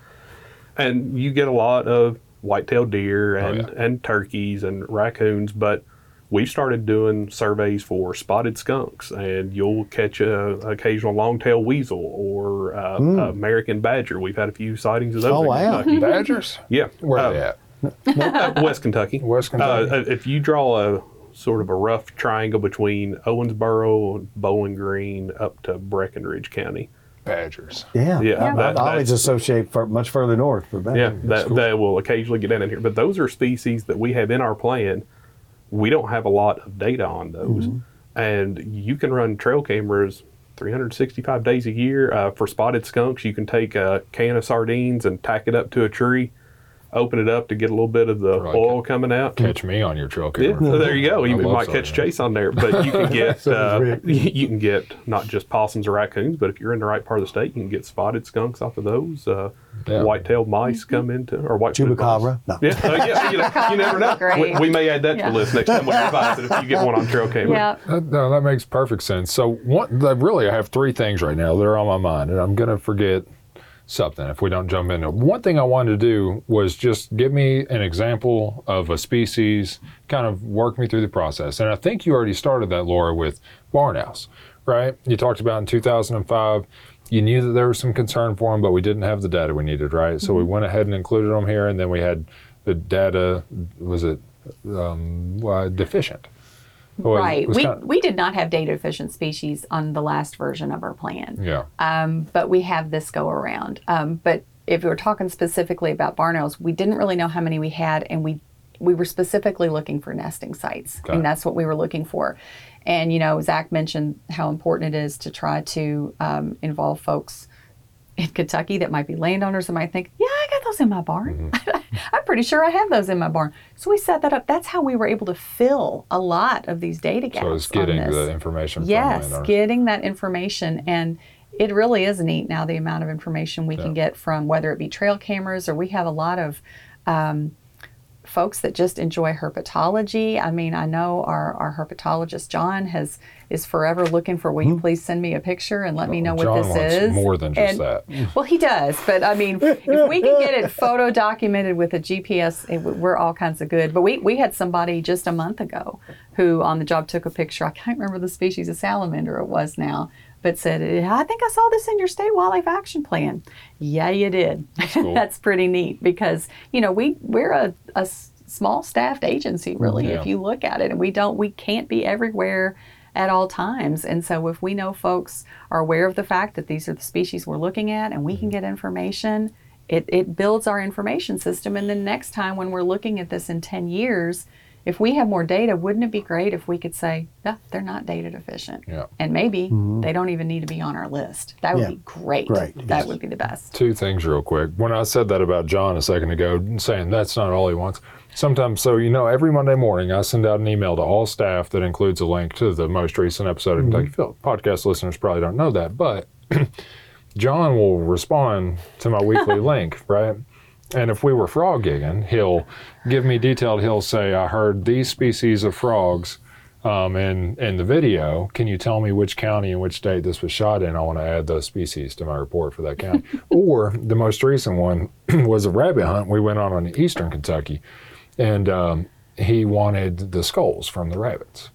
And you get a lot of white-tailed deer and, yeah. and turkeys and raccoons, but we've started doing surveys for spotted skunks, and you'll catch a occasional long-tailed weasel or uh, American badger. We've had a few sightings of those. Oh, wow. Kentucky. Badgers? Yeah. Where Uh, are they at? Uh, West Kentucky. West Kentucky. Uh, if you draw a sort of a rough triangle between Owensboro, and Bowling Green, up to Breckinridge County. Badgers. Yeah, Yeah, I, that- I always associate far, much further north for that. Yeah, that, that will occasionally get down in here. But those are species that we have in our plan. We don't have a lot of data on those. And you can run trail cameras 365 days a year. Uh, for spotted skunks, you can take a can of sardines and tack it up to a tree, open it up to get a little bit of the Right. oil coming out. Catch me on your trail Yeah, camera. there you go. You I might catch sardines. chase on there, but you can [LAUGHS] get uh, [LAUGHS] you can get not just possums or raccoons, but if you're in the right part of the state, you can get spotted skunks off of those. Uh, Yeah. White-tailed mice come into or white Chupacabra. No. Yeah, uh, yeah. You, know, you never know. We, we may add that to the list next time we [LAUGHS] revise it. If you get one on trail camera. Yeah. That, no, that makes perfect sense. So, what, that really, I have three things right now that are on my mind, and I'm going to forget something if we don't jump into it. One thing I wanted to do was just give me an example of a species, kind of work me through the process. And I think you already started that, Laura, with barn owls, right? You talked about in 2005, you knew that there was some concern for them, but we didn't have the data we needed, right? So we went ahead and included them here, and then we had the data, was it um, uh, deficient? Right. We, kinda- we did not have data efficient species on the last version of our plan. yeah. um, but we have this go around. Um, but if we were talking specifically about barn owls, we didn't really know how many we had, and we we were specifically looking for nesting sites, Okay. and that's what we were looking for. And you know, Zach mentioned how important it is to try to um, involve folks in Kentucky that might be landowners that might think, yeah, I got those in my barn. [LAUGHS] I'm pretty sure I have those in my barn. So we set that up. That's how we were able to fill a lot of these data gaps. So it's getting the information Yes, getting that information. And it really is neat now the amount of information we can get from whether it be trail cameras or we have a lot of um, folks that just enjoy herpetology. I mean, I know our, our herpetologist John has is forever looking for. Will you hmm. please send me a picture and let me know what John this wants is? more than just And- that. Well, he does, but I mean, if we can get it photo documented with a GPS, it, we're all kinds of good. But we, we had somebody just a month ago who on the job took a picture. I can't remember the species of salamander it was now, but said, I think I saw this in your state wildlife action plan. Yeah, you did. cool. [LAUGHS] That's pretty neat because, you know, we, we're a small staffed agency, really, Yeah. if you look at it. And we don't, we can't be everywhere at all times. And so if we know folks are aware of the fact that these are the species we're looking at and we can mm-hmm. get information, it, it builds our information system. And then next time when we're looking at this in 10 years, if we have more data, wouldn't it be great if we could say, yeah, they're not data deficient? Yeah. And maybe mm-hmm. they don't even need to be on our list. That would Yeah. be great. Great, That yes. would be the best. two things real quick. When I said that about John a second ago, saying that's not all he wants. Sometimes, so you know, every Monday morning I send out an email to all staff that includes a link to the most recent episode of mm-hmm. Kentucky Afield. Podcast listeners probably don't know that, but [CLEARS THROAT] John will respond to my weekly [LAUGHS] link, right? And if we were frog gigging, he'll give me detailed. He'll say, "I heard these species of frogs." um, in in the video, can you tell me which county and which state this was shot in? I want to add those species to my report for that county. [LAUGHS] or the most recent one [CLEARS THROAT] was a rabbit hunt we went on in eastern Kentucky, and um, he wanted the skulls from the rabbits.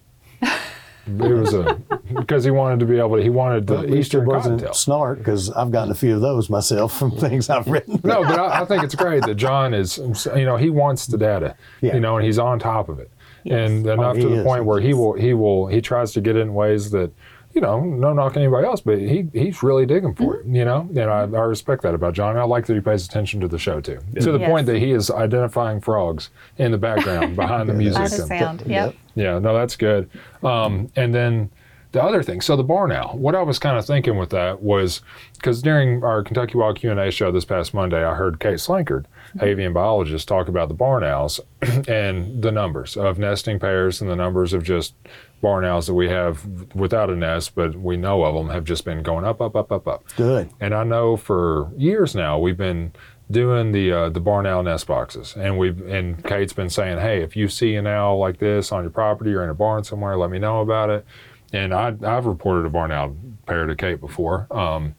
It was a because he wanted to be able to. He wanted the eastern wasn't snark because I've gotten a few of those myself from things I've written. No, but I, I think it's great that John is, you know, he wants the data, Yeah. you know, and he's on top of it, and enough oh, he to the is. point where he will, he will, he tries to get in ways that, you know, no knock anybody else, but he he's really digging for Mm-hmm. it, you know, and I, I respect that about John. I like that he pays attention to the show too, to the Yes. point that he is identifying frogs in the background [LAUGHS] behind the music. By the and- sound. Yep. yeah, no, that's good. Um, and then the other thing, so the barn owl. What I was kind of thinking with that was because during our Kentucky Wild Q and A show this past Monday, I heard Kate Slankard, avian biologist, talk about the barn owls [CLEARS THROAT] and the numbers of nesting pairs and the numbers of just barn owls that we have without a nest, but we know of them have just been going up, up, up, up, up. Good. And I know for years now we've been doing the uh, the barn owl nest boxes, and we've and Kate's been saying, hey, if you see an owl like this on your property or in a barn somewhere, let me know about it. And I I've reported a barn owl pair to Kate before. Um,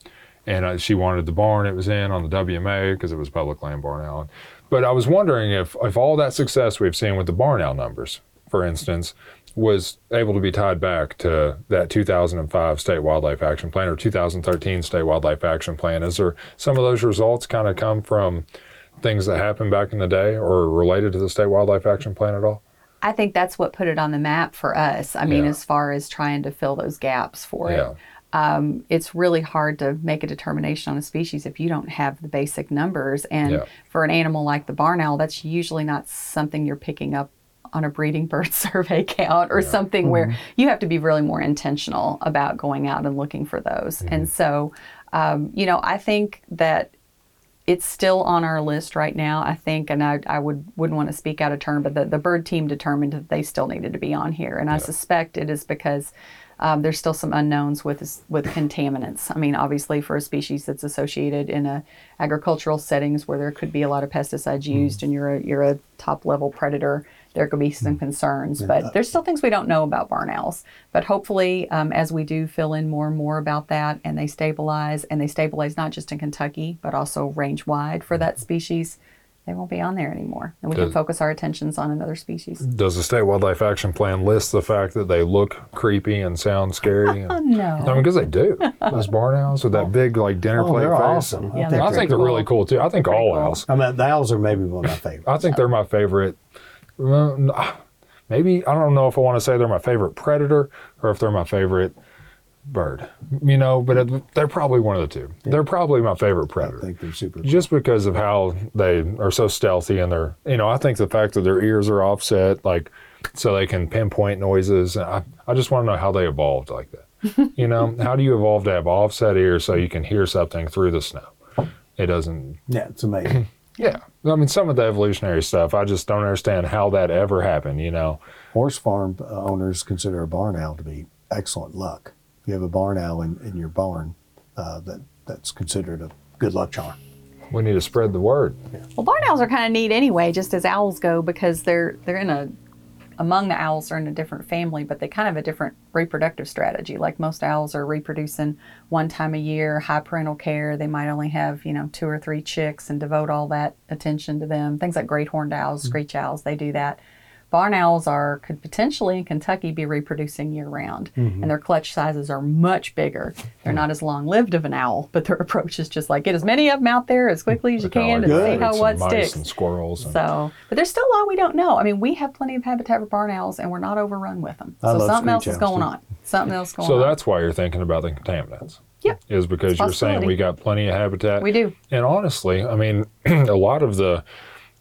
and uh, she wanted the barn it was in on the WMA because it was public land barn owl. But I was wondering if if all that success we've seen with the barn owl numbers, for instance, was able to be tied back to that 2005 state wildlife action plan or 2013 state wildlife action plan. Is there some of those results kind of come from things that happened back in the day or related to the state wildlife action plan at all? I think that's what put it on the map for us. I mean, Yeah. as far as trying to fill those gaps for Yeah. it. Um, it's really hard to make a determination on a species if you don't have the basic numbers. And Yeah. for an animal like the barn owl, that's usually not something you're picking up on a breeding bird [LAUGHS] survey count or something where you have to be really more intentional about going out and looking for those. And so, um, you know, I think that it's still on our list right now. I think, and I, I would wouldn't want to speak out of turn, but the, the bird team determined that they still needed to be on here, and I suspect it is because um, there's still some unknowns with with contaminants. I mean, obviously, for a species that's associated in a agricultural settings where there could be a lot of pesticides used, and you're a you're a top level predator, there could be some concerns. But there's still things we don't know about barn owls. But hopefully, um, as we do fill in more and more about that, and they stabilize, and they stabilize not just in Kentucky, but also range wide for that species, they won't be on there anymore, and we can focus our attentions on another species. Does the state wildlife action plan list the fact that they look creepy and sound scary? [LAUGHS] And, I No. mean, because they do. Those barn owls with that big like dinner Oh, plate they're face. awesome. Yeah, I they're I think, think they're really cool too. I think all cool. owls. I mean, the owls are maybe one of my favorites. I think they're my favorite. N- ah, Maybe I don't know if I want to say they're my favorite predator or if they're my favorite bird. You know, but it, they're probably one of the two. They're probably my favorite predator. I think they're super. Cool. Just because of how they are so stealthy and they're, you know, I think the fact that their ears are offset, like, so they can pinpoint noises. I, I just want to know how they evolved like that. [LAUGHS] you know, how do you evolve to have offset ears so you can hear something through the snow? It doesn't Yeah, it's amazing. [CLEARS THROAT] yeah. I mean, some of the evolutionary stuff, I just don't understand how that ever happened, you know? Horse farm uh, owners consider a barn owl to be excellent luck. If you have a barn owl in, in your barn, uh, that that's considered a good luck charm. We need to spread the word. Well, barn owls are kind of neat anyway, just as owls go, because they're they're in a among the owls are in a different family, but they kind of have a different reproductive strategy. Like most owls are reproducing one time a year, high parental care. They might only have you know two or three chicks and devote all that attention to them. Things like great horned owls, mm-hmm. screech owls, they do that. Barn owls are could potentially in Kentucky be reproducing year round, Mm-hmm. and their clutch sizes are much bigger. They're not as long lived of an owl, but their [LAUGHS] approach is just like get as many of them out there as quickly as you can and see how what mice sticks. and squirrels. and- So, but there's still a lot we don't know. I mean, we have plenty of habitat for barn owls, and we're not overrun with them. I So something else is going too. on. Something else going So on. So that's why you're thinking about the contaminants. Yeah. Is because you're saying we got plenty of habitat. We do. And honestly, I mean, [CLEARS THROAT] a lot of the,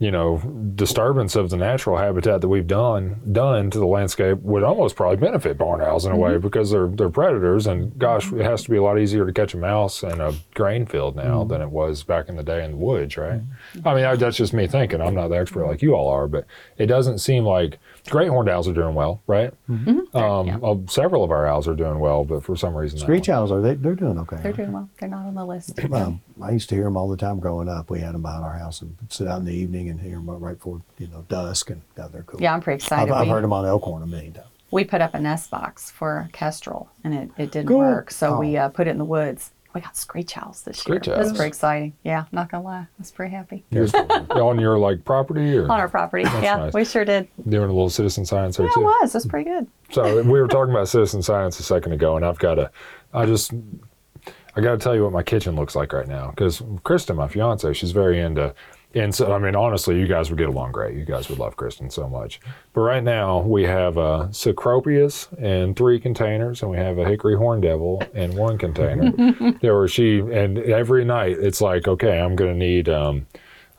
you know, disturbance of the natural habitat that we've done done to the landscape would almost probably benefit barn owls in a Mm-hmm. way because they're they're predators and gosh, it has to be a lot easier to catch a mouse in a grain field now Mm-hmm. than it was back in the day in the woods, right? I mean, I, that's just me thinking. I'm not the expert like you all are, but it doesn't seem like great horned owls are doing well, right? Mm-hmm. Um, Yeah. uh, several of our owls are doing well, but for some reason, that Screech owls are they? They're doing okay. They're doing well. They're not on the list. [CLEARS THROAT] Um, I used to hear them all the time growing up. We had them behind our house and sit out in the evening and hear them right before you know dusk, and yeah, they're cool. Yeah, I'm pretty I've, excited. I've We- heard them on Elkhorn a million times. we put up a nest box for kestrel and it, it didn't Good. work so we Oh. uh, put it in the woods we got screech owls this Screech year. That's pretty exciting. Yeah not gonna lie. I was pretty happy. You're- [LAUGHS] on your like property or? On our property. Yeah nice. we sure did. Doing a little citizen science there yeah it too. was. That's pretty good. So we were talking about citizen science a second ago, and I've got to, I just, I got to tell you what my kitchen looks like right now. Because Kristen, my fiance, she's very into. And so, I mean, honestly, you guys would get along great. You guys would love Kristen so much. But right now, we have a Cecropias in three containers, and we have a Hickory Horn Devil in one container. [LAUGHS] there were she, and every night it's like, okay, I'm going to need um,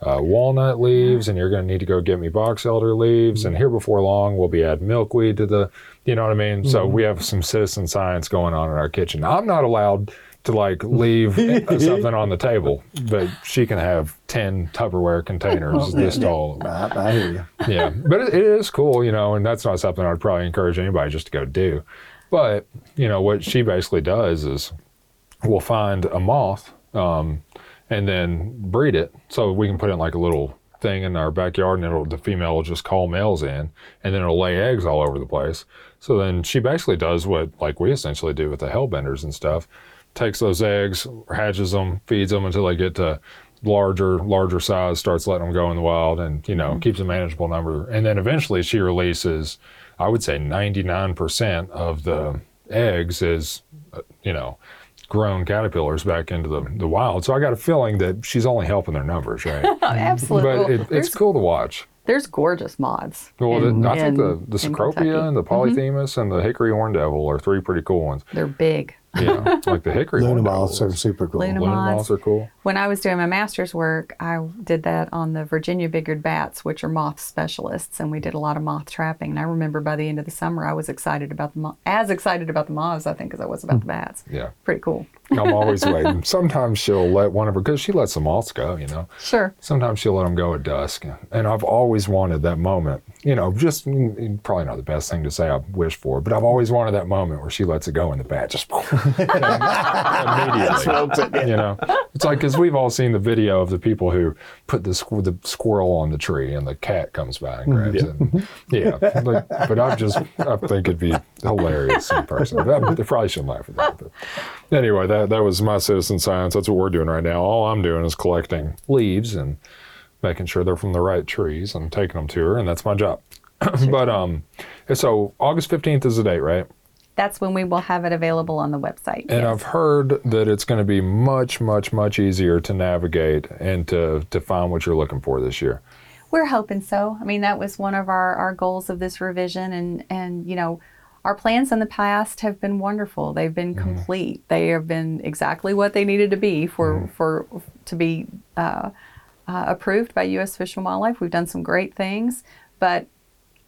uh, walnut leaves, and you're going to need to go get me box elder leaves. And here before long, we'll be adding milkweed to the, you know what I mean? So we have some citizen science going on in our kitchen. I'm not allowed to like leave [LAUGHS] something on the table, but she can have 10 Tupperware containers this tall. I, I hear you. Yeah, but it, it is cool, you know, and that's not something I'd probably encourage anybody just to go do. But, you know, what she basically does is we'll find a moth um, and then breed it so we can put it in like a little thing in our backyard and it'll, the female will just call males in and then it'll lay eggs all over the place. So then she basically does what like we essentially do with the hellbenders and stuff. Takes those eggs, hatches them, feeds them until they get to larger, larger size, starts letting them go in the wild and, you know, keeps a manageable number. And then eventually she releases, I would say 99% of the eggs is, uh, you know, grown caterpillars back into the, the wild. So I got a feeling that she's only helping their numbers, right? [LAUGHS] absolutely but it, it's cool to watch. there's gorgeous moths Well, in- the, I think the, in- the Cecropia and the Polyphemus and the Hickory Horn Devil are three pretty cool ones. they're big Yeah, like the Hickory Luna Devil. moths are super cool. Luna Luna moths. moths are cool. When I was doing my master's work, I did that on the Virginia big-eared bats, which are moth specialists, and we did a lot of moth trapping. And I remember by the end of the summer, I was excited about the mo- as excited about the moths, I think, as I was about hmm. the bats. Yeah. Pretty cool. I'm always waiting. [LAUGHS] Sometimes she'll let one of her, because she lets them all go, you know. Sure. Sometimes she'll let them go at dusk. And I've always wanted that moment. You know, just mm, probably not the best thing to say I wish for, but I've always wanted that moment where she lets it go and the bat just [LAUGHS] immediately. You know, it's like, because we've all seen the video of the people who put the, squ- the squirrel on the tree and the cat comes by and grabs it. And, yeah. Like, but I've just, I think it'd be hilarious in person. That, they probably shouldn't laugh at that. But anyway, that, that was my citizen science. That's what we're doing right now. All I'm doing is collecting leaves and making sure they're from the right trees and taking them to her, and that's my job. [CLEARS THROAT] but um, so August 15th is the date, right? That's when we will have it available on the website. And yes. I've heard that it's going to be much, much, much easier to navigate and to, to find what you're looking for this year. We're hoping so. I mean, that was one of our, our goals of this revision, and and you know, our plans in the past have been wonderful. They've been complete. They have been exactly what they needed to be for for to be uh, uh, approved by U.S. Fish and Wildlife. We've done some great things, but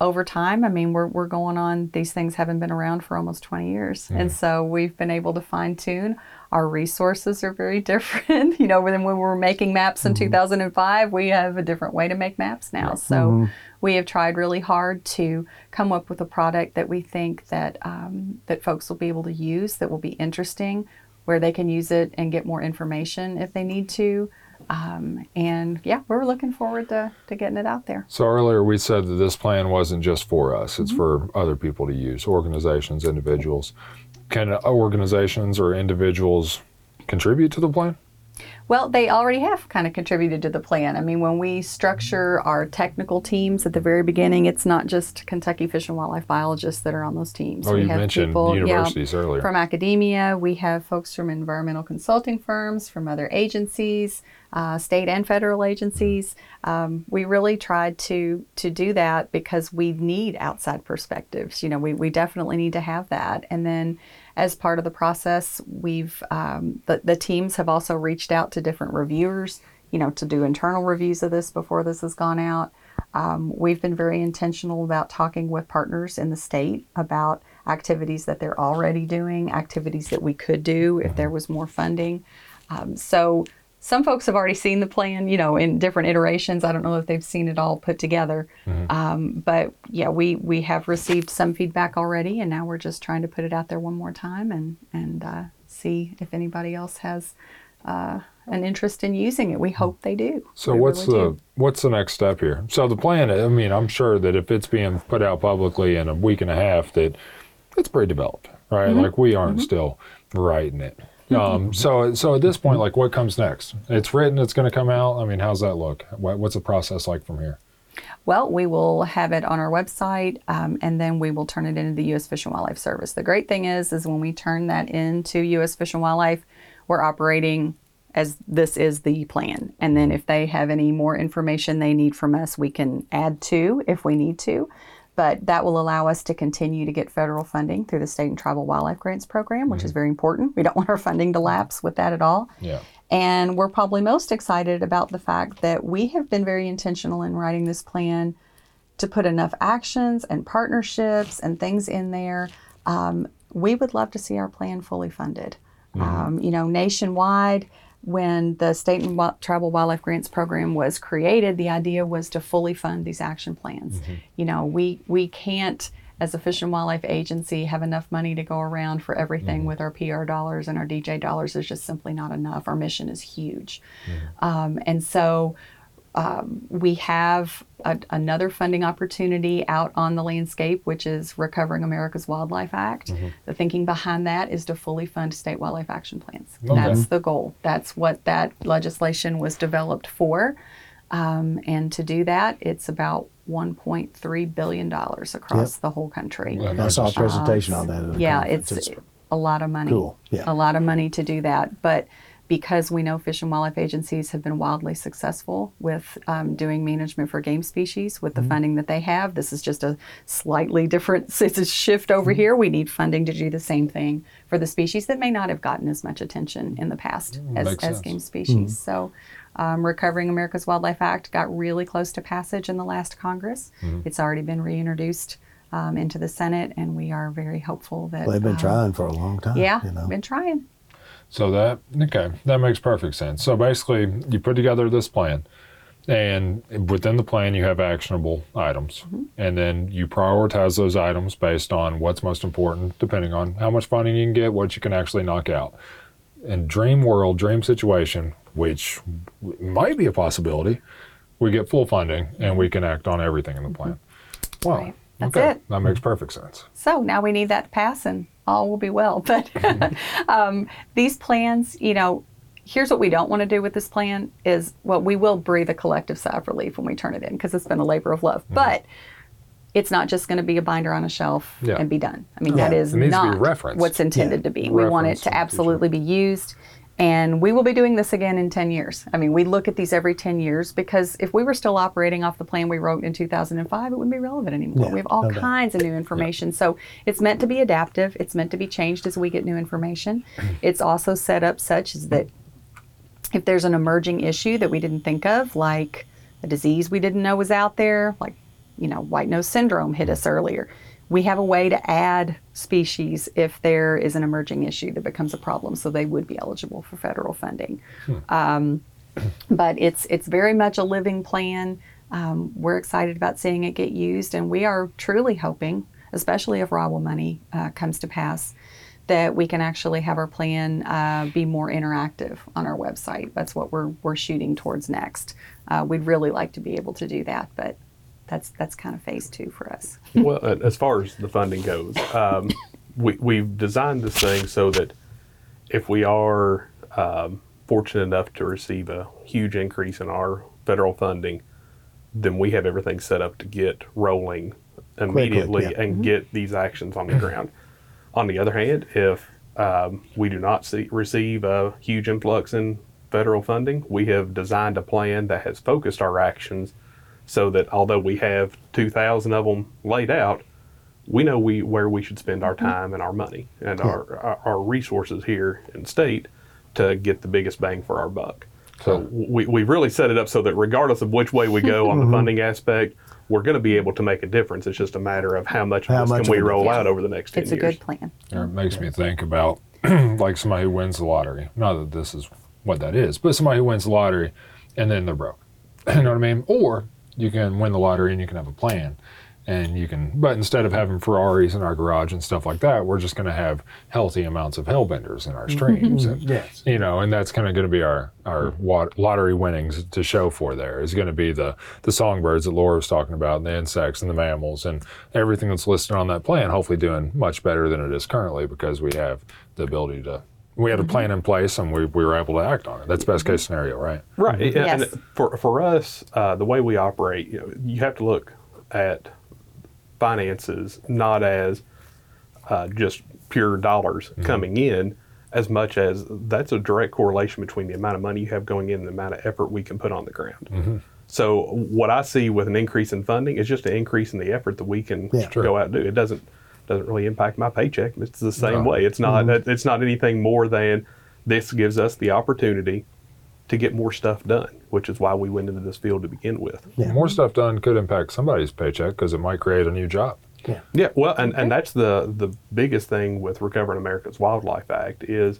over time, I mean, we're, we're going on, these things haven't been around for almost 20 years. And so we've been able to fine tune. Our resources are very [LAUGHS] different. you know, than when we were making maps in 2005, we have a different way to make maps now. So we have tried really hard to come up with a product that we think that, um, that folks will be able to use, that will be interesting, where they can use it and get more information if they need to. Um, and yeah, we're looking forward to, to getting it out there. So earlier we said that this plan wasn't just for us; it's for other people to use, organizations, individuals. Can organizations or individuals contribute to the plan? Well, they already have kind of contributed to the plan. I mean, when we structure our technical teams at the very beginning, it's not just Kentucky Fish and Wildlife biologists that are on those teams. Oh, we you have mentioned people, yeah, universities earlier. From academia, we have folks from environmental consulting firms, from other agencies, uh, state and federal agencies. Um, we really tried to to do that because we need outside perspectives. You know, we, we definitely need to have that. And then as part of the process, we've um, the, the teams have also reached out to different reviewers, you know, to do internal reviews of this before this has gone out. Um, we've been very intentional about talking with partners in the state about activities that they're already doing, activities that we could do if there was more funding. Um, so some folks have already seen the plan, you know, in different iterations. I don't know if they've seen it all put together, um, but yeah, we we have received some feedback already, and now we're just trying to put it out there one more time and and uh, see if anybody else has uh, an interest in using it. We hope they do. So We what's really the do. what's the next step here? So the plan, I mean, I'm sure that if it's being put out publicly in a week and a half, that it's pretty developed, right? Mm-hmm. Like we aren't still writing it. Um, [LAUGHS] so so at this point, like what comes next? It's written. It's going to come out. I mean, how's that look? What, what's the process like from here? Well, we will have it on our website, um, and then we will turn it into the U.S. Fish and Wildlife Service. The great thing is, is when we turn that into U.S. Fish and Wildlife, we're operating as this is the plan. And then if they have any more information they need from us, we can add to if we need to. But that will allow us to continue to get federal funding through the State and Tribal Wildlife Grants Program, which is very important. We don't [LAUGHS] want our funding to lapse with that at all. Yeah. And we're probably most excited about the fact that we have been very intentional in writing this plan to put enough actions and partnerships and things in there. Um, we would love to see our plan fully funded. Um, you know, nationwide, when the State and Tribal Wildlife Grants Program was created, the idea was to fully fund these action plans. Mm-hmm. You know, we we can't, as a Fish and Wildlife agency, have enough money to go around for everything mm-hmm. with our PR dollars and our DJ dollars. is just simply not enough. Our mission is huge, mm-hmm. um, and so um, we have a, another funding opportunity out on the landscape, which is Recovering America's Wildlife Act. The thinking behind that is to fully fund state wildlife action plans. That's the goal. That's what that legislation was developed for. Um, and to do that, it's about $1.3 billion across the whole country. I saw a presentation on that. Yeah, conference. it's a lot of money. Cool, yeah. A lot of money to do that. But because we know fish and wildlife agencies have been wildly successful with um, doing management for game species with Mm-hmm. the funding that they have, this is just a slightly different [LAUGHS] it's a shift over Mm-hmm. here. We need funding to do the same thing for the species that may not have gotten as much attention in the past as, as game species. So, um, Recovering America's Wildlife Act got really close to passage in the last Congress. Mm-hmm. It's already been reintroduced um, into the Senate, and we are very hopeful that. Well, they've been um, trying for a long time. Yeah, you know. been trying. So that okay, that makes perfect sense. So basically, you put together this plan, and within the plan, you have actionable items, mm-hmm. and then you prioritize those items based on what's most important, depending on how much funding you can get, what you can actually knock out. In dream world, dream situation, which might be a possibility, we get full funding and we can act on everything in the plan. Mm-hmm. Wow, Right. That's okay, it. that makes perfect sense. So now we need that to pass, and all will be well. [LAUGHS] But um, these plans, you know, here's what we don't want to do with this plan is well, we will breathe a collective sigh of relief when we turn it in because it's been a labor of love. But it's not just going to be a binder on a shelf Yeah. and be done. I mean, that is It needs to be not what's intended Yeah. to be. We want it to absolutely be used. And we will be doing this again in 10 years. I mean, we look at these every 10 years because if we were still operating off the plan we wrote in 2005, it wouldn't be relevant anymore. Yeah, we have all no doubt. kinds of new information. So it's meant to be adaptive, it's meant to be changed as we get new information. [CLEARS THROAT] It's also set up such as that if there's an emerging issue that we didn't think of, like a disease we didn't know was out there, like, you know, white nose syndrome hit us earlier. We have a way to add species if there is an emerging issue that becomes a problem, so they would be eligible for federal funding. Um, but it's it's very much a living plan. Um, we're excited about seeing it get used, and we are truly hoping, especially if RAWA money uh, comes to pass, that we can actually have our plan uh, be more interactive on our website. That's what we're we're shooting towards next. Uh, we'd really like to be able to do that, but that's that's kind of phase two for us. well, uh, as far as the funding goes, um, [LAUGHS] we, we've designed this thing so that if we are, um, fortunate enough to receive a huge increase in our federal funding, then we have everything set up to get rolling immediately yeah. and get these actions on the ground. [LAUGHS] On the other hand, if um, we do not see, receive a huge influx in federal funding, we have designed a plan that has focused our actions so that although we have 2,000 of them laid out, we know we where we should spend our mm-hmm. time and our money and our, our our resources here in state to get the biggest bang for our buck. So we we really set it up so that regardless of which way we go on the [LAUGHS] mm-hmm. funding aspect, we're going to be able to make a difference. It's just a matter of how much How of this much can we of roll out over the next 10 It's a good plan. Or it makes me think about [CLEARS THROAT] like somebody who wins the lottery. Not that this is what that is, but somebody who wins the lottery and then they're broke. [CLEARS THROAT] you know what I mean? Or you can win the lottery and you can have a plan. And you can, but instead of having Ferraris in our garage and stuff like that, we're just going to have healthy amounts of hellbenders in our mm-hmm. streams. and, Yes. you know, and that's kind of going to be our our wat- lottery winnings to show for. There is going to be the the songbirds that Laura was talking about, and the insects and the mammals, and everything that's listed on that plan. Hopefully, doing much better than it is currently because we have the ability to. We had a plan in place, and we, we were able to act on it. That's best case scenario, right? Right. And- Yes. And for for us, uh, the way we operate, you, know, you have to look at finances not as uh, just pure dollars coming in, as much as that's a direct correlation between the amount of money you have going in and the amount of effort we can put on the ground. So what I see with an increase in funding is just an increase in the effort that we can Yeah. go out and do. It doesn't doesn't really impact my paycheck. It's the same No. way. It's not mm-hmm. it's not anything more than this gives us the opportunity to get more stuff done, which is why we went into this field to begin with. Yeah. More stuff done could impact somebody's paycheck because it might create a new job. Yeah, Yeah. well, and, and that's the the biggest thing with Recovering America's Wildlife Act is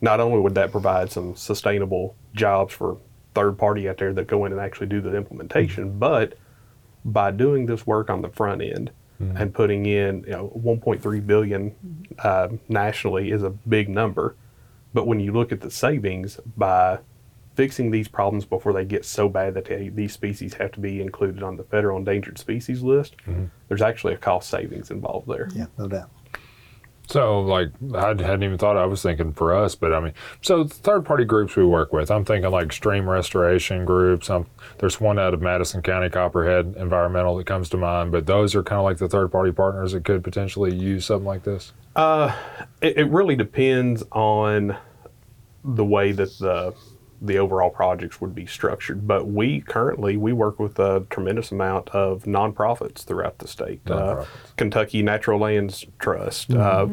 not only would that provide some sustainable jobs for third party out there that go in and actually do the implementation, but by doing this work on the front end and putting in, you know, 1.3 billion uh, nationally is a big number, but when you look at the savings by fixing these problems before they get so bad that they, these species have to be included on the federal endangered species list, there's actually a cost savings involved there. Yeah, no doubt. So, like, I hadn't even thought. I was thinking for us, but I mean, so third party groups we work with. I'm thinking like stream restoration groups. Um, there's one out of Madison County, Copperhead Environmental, that comes to mind. But those are kind of like the third party partners that could potentially use something like this. It, it really depends on the way that the the overall projects would be structured. But we currently we work with a tremendous amount of nonprofits throughout the state. Uh, Kentucky Natural Lands Trust. Uh,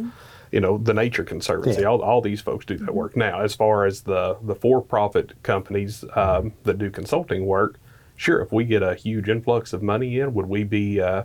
you know the Nature Conservancy. Yeah. All, all these folks do that work. Now, as far as the the for profit companies um, that do consulting work, sure. If we get a huge influx of money in, would we be uh,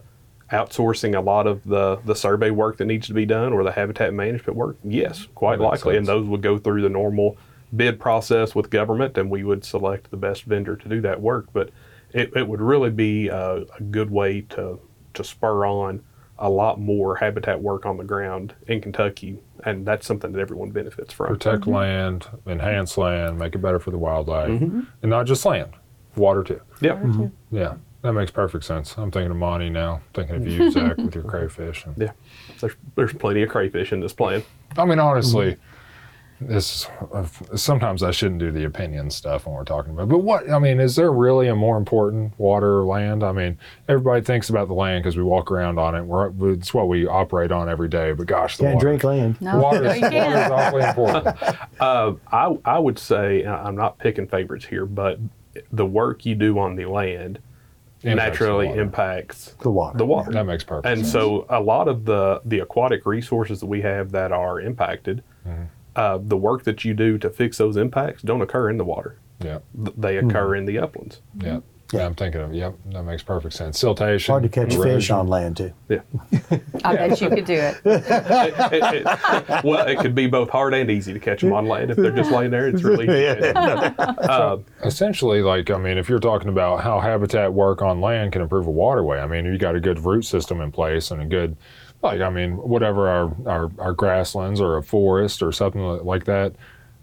outsourcing a lot of the the survey work that needs to be done or the habitat management work? Yes, quite That makes likely. And those would go through the normal bid process with government, and we would select the best vendor to do that work. But it, it would really be a, a good way to to spur on a lot more habitat work on the ground in Kentucky, and that's something that everyone benefits from. Protect mm-hmm. land, enhance land, make it better for the wildlife, Mm-hmm. mm-hmm. and not just land, water too. Yep. Mm-hmm. Yeah, that makes perfect sense. I'm thinking of Monte now. Thinking of you, [LAUGHS] Zach, with your crayfish. And, Yeah. There's there's plenty of crayfish in this plan. I mean, honestly, this sometimes I shouldn't do the opinion stuff when we're talking about. But what I mean is there really a more important water or land? I mean, everybody thinks about the land because we walk around on it. We're, it's what we operate on every day. But gosh, the Can't water, drink land. No, water, no, is, you water is awfully important. [LAUGHS] Uh, I I would say I'm not picking favorites here, but the work you do on the land Impacts naturally water. impacts The water. the water. That makes perfect And sense. so a lot of the the aquatic resources that we have that are impacted, Mm-hmm. Uh, the work that you do to fix those impacts don't occur in the water. yeah, They occur in the uplands. yeah. Yeah, I'm thinking of yep. That makes perfect sense. Siltation. Hard to catch fish on land too. Yeah. [LAUGHS] I bet you could do it. [LAUGHS] It- it- it- well, it could be both hard and easy to catch them on land if they're just laying there. It's really [LAUGHS] easy. to catch 'em. Uh, essentially like i mean if you're talking about how habitat work on land can improve a waterway i mean you got a good root system in place and a good like i mean whatever our our, our grasslands or a forest or something like that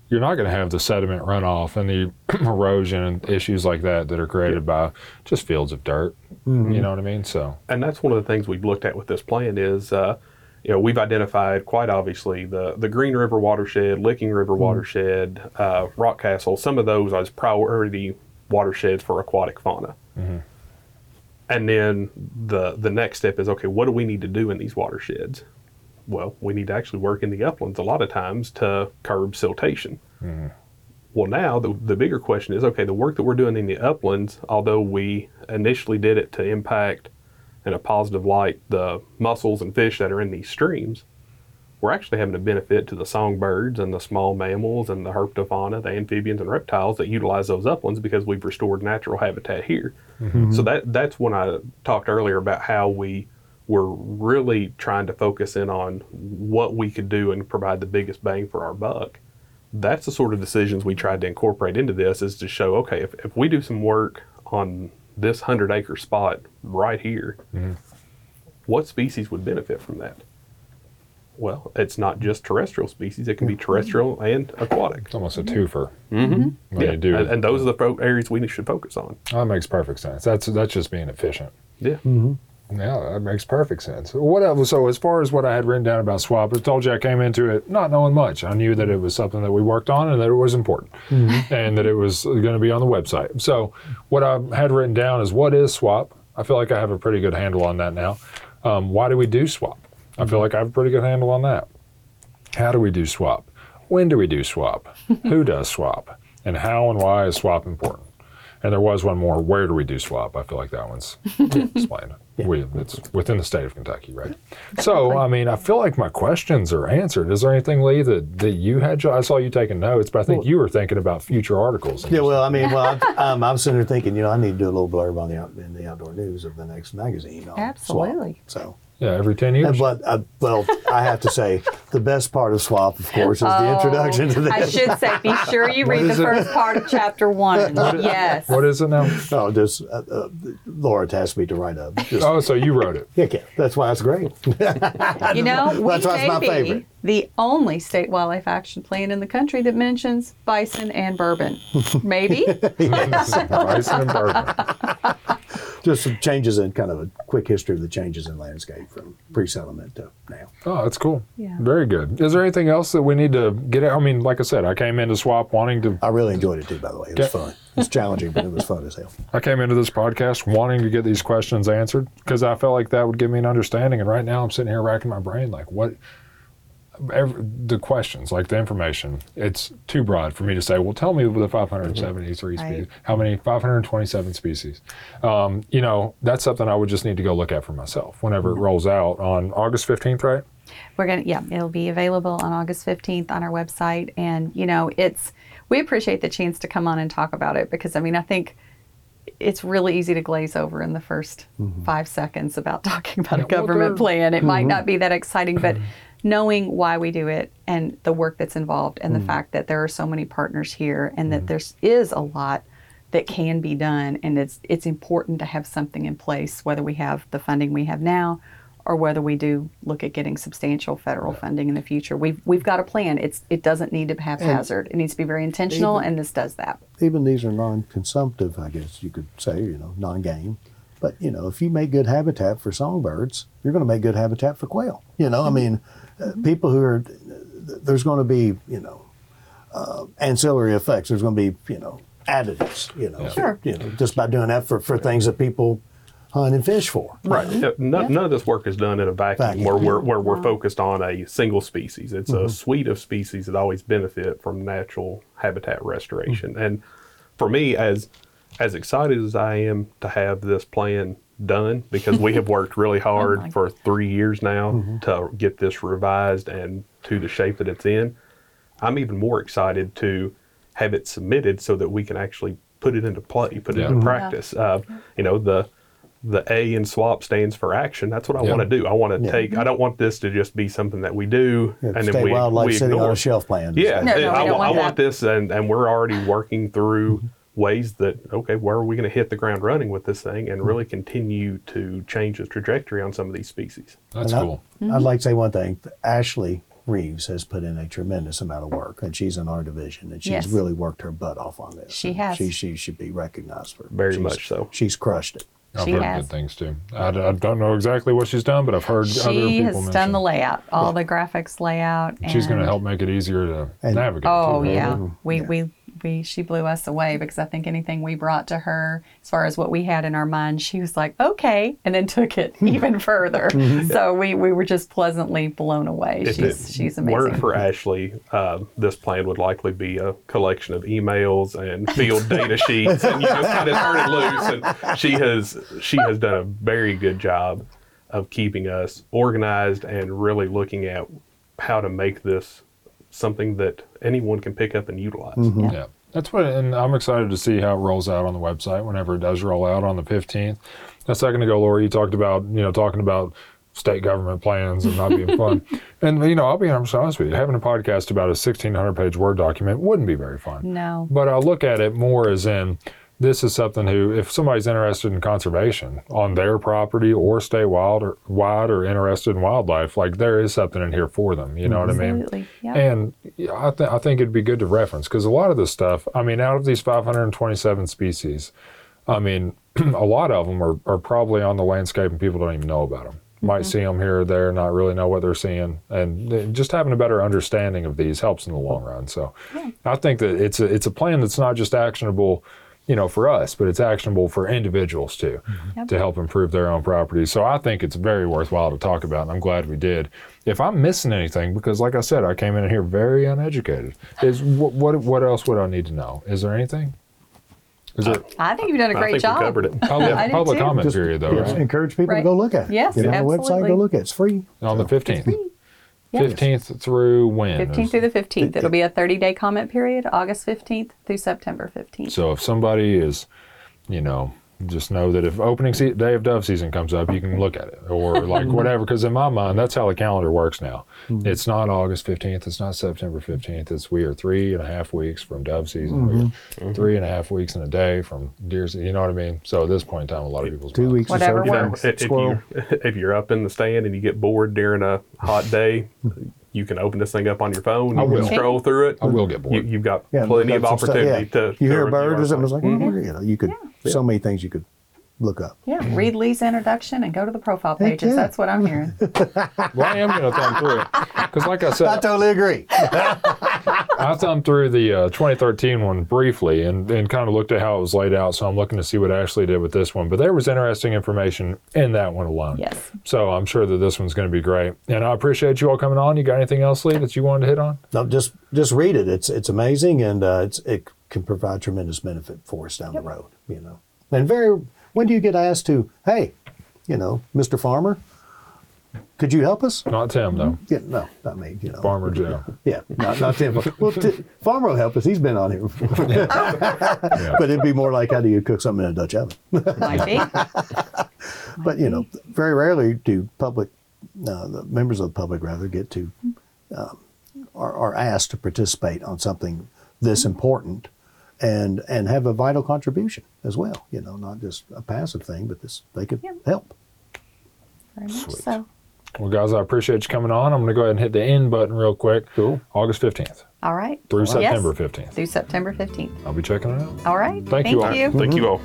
you're not going to have the sediment runoff and the [CLEARS THROAT] erosion and issues like that that are created by just fields of dirt. You know what i mean? So. And that's one of the things we've looked at with this plan is uh, you know, we've identified quite obviously the, the Green River watershed, Licking River watershed, uh, Rockcastle, some of those as priority watersheds for aquatic fauna. And then the the next step is okay, what do we need to do in these watersheds? Well, we need to actually work in the uplands a lot of times to curb siltation. Mm-hmm. Well, now the, the bigger question is okay, the work that we're doing in the uplands, although we initially did it to impact in a positive light the mussels and fish that are in these streams, we're actually having a benefit to the songbirds and the small mammals and the herpetofauna, the amphibians and reptiles that utilize those uplands because we've restored natural habitat here. Mm-hmm. So that that's when I talked earlier about how we were really trying to focus in on what we could do and provide the biggest bang for our buck. That's the sort of decisions we tried to incorporate into this is to show okay if, if we do some work on this 100 acre spot right here mm-hmm. what species would benefit from that well it's not just terrestrial species it can be terrestrial and aquatic It's almost a twofer. Mm-hmm. When yeah. you do, and, and those are the fo- areas we should focus on that makes perfect sense. That's that's just being efficient. yeah Yeah, that makes perfect sense. What else? So, as far as what I had written down about swap, I told you I came into it not knowing much. I knew that it was something that we worked on and that it was important, and that it was going to be on the website. So, what I had written down is what is swap. I feel like I have a pretty good handle on that now. Um, why do we do swap? I feel like I have a pretty good handle on that. How do we do swap? When do we do swap? [LAUGHS] Who does swap? And how and why is swap important? And there was one more. Where do we do swap? I feel like that one's [LAUGHS] explained. We, it's within the state of Kentucky, right? So, I mean, I feel like my questions are answered. Is there anything, Lee, that, that you had? I saw you taking notes, but I think you were thinking about future articles. Yeah, well, I mean, well, I, um, I'm sitting there thinking, you know, I need to do a little blurb on the out, in the outdoor news of the next magazine. on Absolutely. swap. So, yeah, every 10 years. but uh, well, I have to say, the best part of swap, of course, is the introduction to this. I should say, be sure you read the it? first part of chapter one. [LAUGHS] yes. what is it now? Oh, just uh, uh, Laura tasked me to write a. Just, Oh, so you wrote it. yeah, yeah, that's why it's great. You know, [LAUGHS] we That's why it's my favorite. The only state wildlife action plan in the country that mentions bison and bourbon. [LAUGHS] Maybe. Bison and bourbon. [LAUGHS] just some changes in kind of a quick history of the changes in landscape from pre-settlement to now. Oh, that's cool. Yeah. Very good. Is there anything else that we need to get? out? I mean, like I said, I came into swap wanting to I really enjoyed it too, by the way. It was fun. It's challenging, but it was fun as hell. I came into this podcast wanting to get these questions answered because I felt like that would give me an understanding. And right now I'm sitting here racking my brain like, what? Every, the questions, like the information, it's too broad for me to say. Well, tell me with the 573 Right. species. How many? 527 species. Um, you know, that's something I would just need to go look at for myself whenever it mm-hmm. rolls out on August 15th, right? We're gonna yeah, it'll be available on August fifteenth on our website, and you know it's we appreciate the chance to come on and talk about it because I mean I think it's really easy to glaze over in the 1st mm-hmm. five seconds about [LAUGHS] talking about a Yeah, well, government there- plan. It might mm-hmm. not be that exciting, but [CLEARS THROAT] knowing why we do it and the work that's involved and the mm. fact that there are so many partners here and that there's a lot that can be done and it's it's important to have something in place whether we have the funding we have now or whether we do look at getting substantial federal funding in the future. We've we've got a plan. It's it doesn't need to be haphazard. It needs to be very intentional and this does that. Even these are non-consumptive, I guess you could say, you know, non-game. But you know, if you make good habitat for songbirds, you're going to make good habitat for quail. You know, I mm-hmm. mean, uh, people who are there's going to be you know uh, ancillary effects. There's going to be you know additives. You know, Sure. you know, just by doing that for, for things that people hunt and fish for. Right. Yeah, None, none of this work is done in a vacuum, Vacuum. where we're where we're focused on a single species. It's Mm-hmm. a suite of species that always benefit from natural habitat restoration. And for me, as as excited as I am to have this plan done, because we have worked really [LAUGHS] hard my for three years now Mm-hmm. to get this revised and to the shape that it's in, I'm even more excited to have it submitted so that we can actually put it into play, put it Yeah. into Mhm. practice. Uh, you know, the the A in SWAP stands for action. That's what I Yeah. want to do. I want to Yeah. take. I don't want this to just be something that we do Yeah, and state then we, wildlife we sitting ignore. on a shelf plan. Yeah, No, no, we I, want I want this, and and we're already working through ways that okay, where are we going to hit the ground running with this thing and hmm. really continue to change the trajectory on some of these species. That's And I- cool. I'd mm-hmm. like to say one thing. Ashley Reeves has put in a tremendous amount of work, and she's in our division, and she's Yes. really worked her butt off on this. She has. She she should be recognized for Very she's- much so. She's crushed it. I've She heard has. good things too. I, d- I don't know exactly what she's done, but I've heard other She people has mention. done the layout, all the graphics layout. She's going to help make it easier to And- navigate. Oh too, right? yeah, mm-hmm. we we we she blew us away because I think anything we brought to her as far as what we had in our mind, she was like, okay, and then [LAUGHS] took it mm-hmm. even further. Mm-hmm. So we we were just pleasantly blown away. If she's it she's weren't amazing. for Ashley, uh, this plan would likely be a collection of emails and field [LAUGHS] data sheets, and you just kind of turn it loose. And she has she has done a very good job of keeping us organized and really looking at how to make this something that anyone can pick up and utilize. Mm-hmm. Yeah. That's what, and I'm excited to see how it rolls out on the website whenever it does roll out on the 15th. A second ago, Laura, you talked about, you know, talking about state government plans and not being [LAUGHS] fun. and, you know, I'll be honest with you, having a podcast about a 1,600 page Word document wouldn't be very fun. no. But I look at it more as in this is something who, if somebody's interested in conservation on their property or stay wild or wide or interested in wildlife, like there is something in here for them. You know what I mean? Absolutely. Yeah. And I, th- I think it'd be good to reference because a lot of this stuff, I mean, out of these 527 species, I mean, [CLEARS THROAT] a lot of them are, are probably on the landscape and people don't even know about them. Mm-hmm. Might see them here or there, not really know what they're seeing, and just having a better understanding of these helps in the long run. So, I think that it's a it's a plan that's not just actionable, you know, for us, but it's actionable for individuals too, mm-hmm. Yep. to help improve their own property. So, I think it's very worthwhile to talk about, and I'm glad we did. If I'm missing anything, because like I said, I came in here very uneducated, is what what, what else would I need to know? Is there anything? Is there I think you've done a great think job. we covered it. [LAUGHS] public, I public comment Just- period though, Yes, right? encourage people Right. to go look at it. Yes, Get on the website, absolutely. go look at it. It's free. On the 15th. Yeah. 15th through when? 15th through the 15th. It'll be a 30 day comment period, August 15th through September 15th. So if somebody is, you know, just know that if opening se- day of dove season comes up, you can look at it or [LAUGHS] like whatever. Because in my mind, that's how the calendar works now. Mm-hmm. It's not August 15th. It's not September 15th. It's we are three and a half weeks from dove season. We are mm-hmm. Mm-hmm. three and a half weeks and a day from deer season. You know what I mean? So at this point in time, a lot of people's Two minds- weeks to Whatever search You for know, works. if, if squirrel. you [LAUGHS] if you're up in the stand and you get bored during a hot day, [LAUGHS] you can open this thing up on your phone. You will. can scroll through it. I will get bored. You, you've got Yeah, plenty of up some stuff. opportunity Yeah. to. You hear a review bird our or something, it's plan. like, oh, you know, you could so many things you could look up. Yeah, read Lee's introduction and go to the profile Heck pages. yeah. That's what I'm hearing. [LAUGHS] Well, I am going to thumb through it because, like I said, I totally agree. [LAUGHS] I thumbed through the uh, 2013 one briefly and, and kind of looked at how it was laid out. So I'm looking to see what Ashley did with this one. But there was interesting information in that one alone. Yes. So I'm sure that this one's going to be great. And I appreciate you all coming on. You got anything else, Lee, that you wanted to hit on? No, just just read it. It's it's amazing, and uh, it's it can provide tremendous benefit for us down the road. You know, and very when do you get asked to, hey, you know, Mr. Farmer, could you help us? Not Tim, though. Yeah, no, not me. You know, Farmer Joe. Yeah, not not Tim. well, t- Farmer will help us. He's been on here before. but it'd be more like, how do you cook something in a Dutch oven? Might [LAUGHS] be. but you know, very rarely do public uh, the members of the public rather get to um, are, are asked to participate on something this important and and have a vital contribution as well. You know, not just a passive thing, but this they could Yeah. help. Very much Sweet. so. Well, guys, I appreciate you coming on. I'm going to go ahead and hit the end button real quick. Cool. August 15th All right. through Yes. September 15th. Through September 15th. I'll be checking it out. All right. Thank you all. you. Thank you all.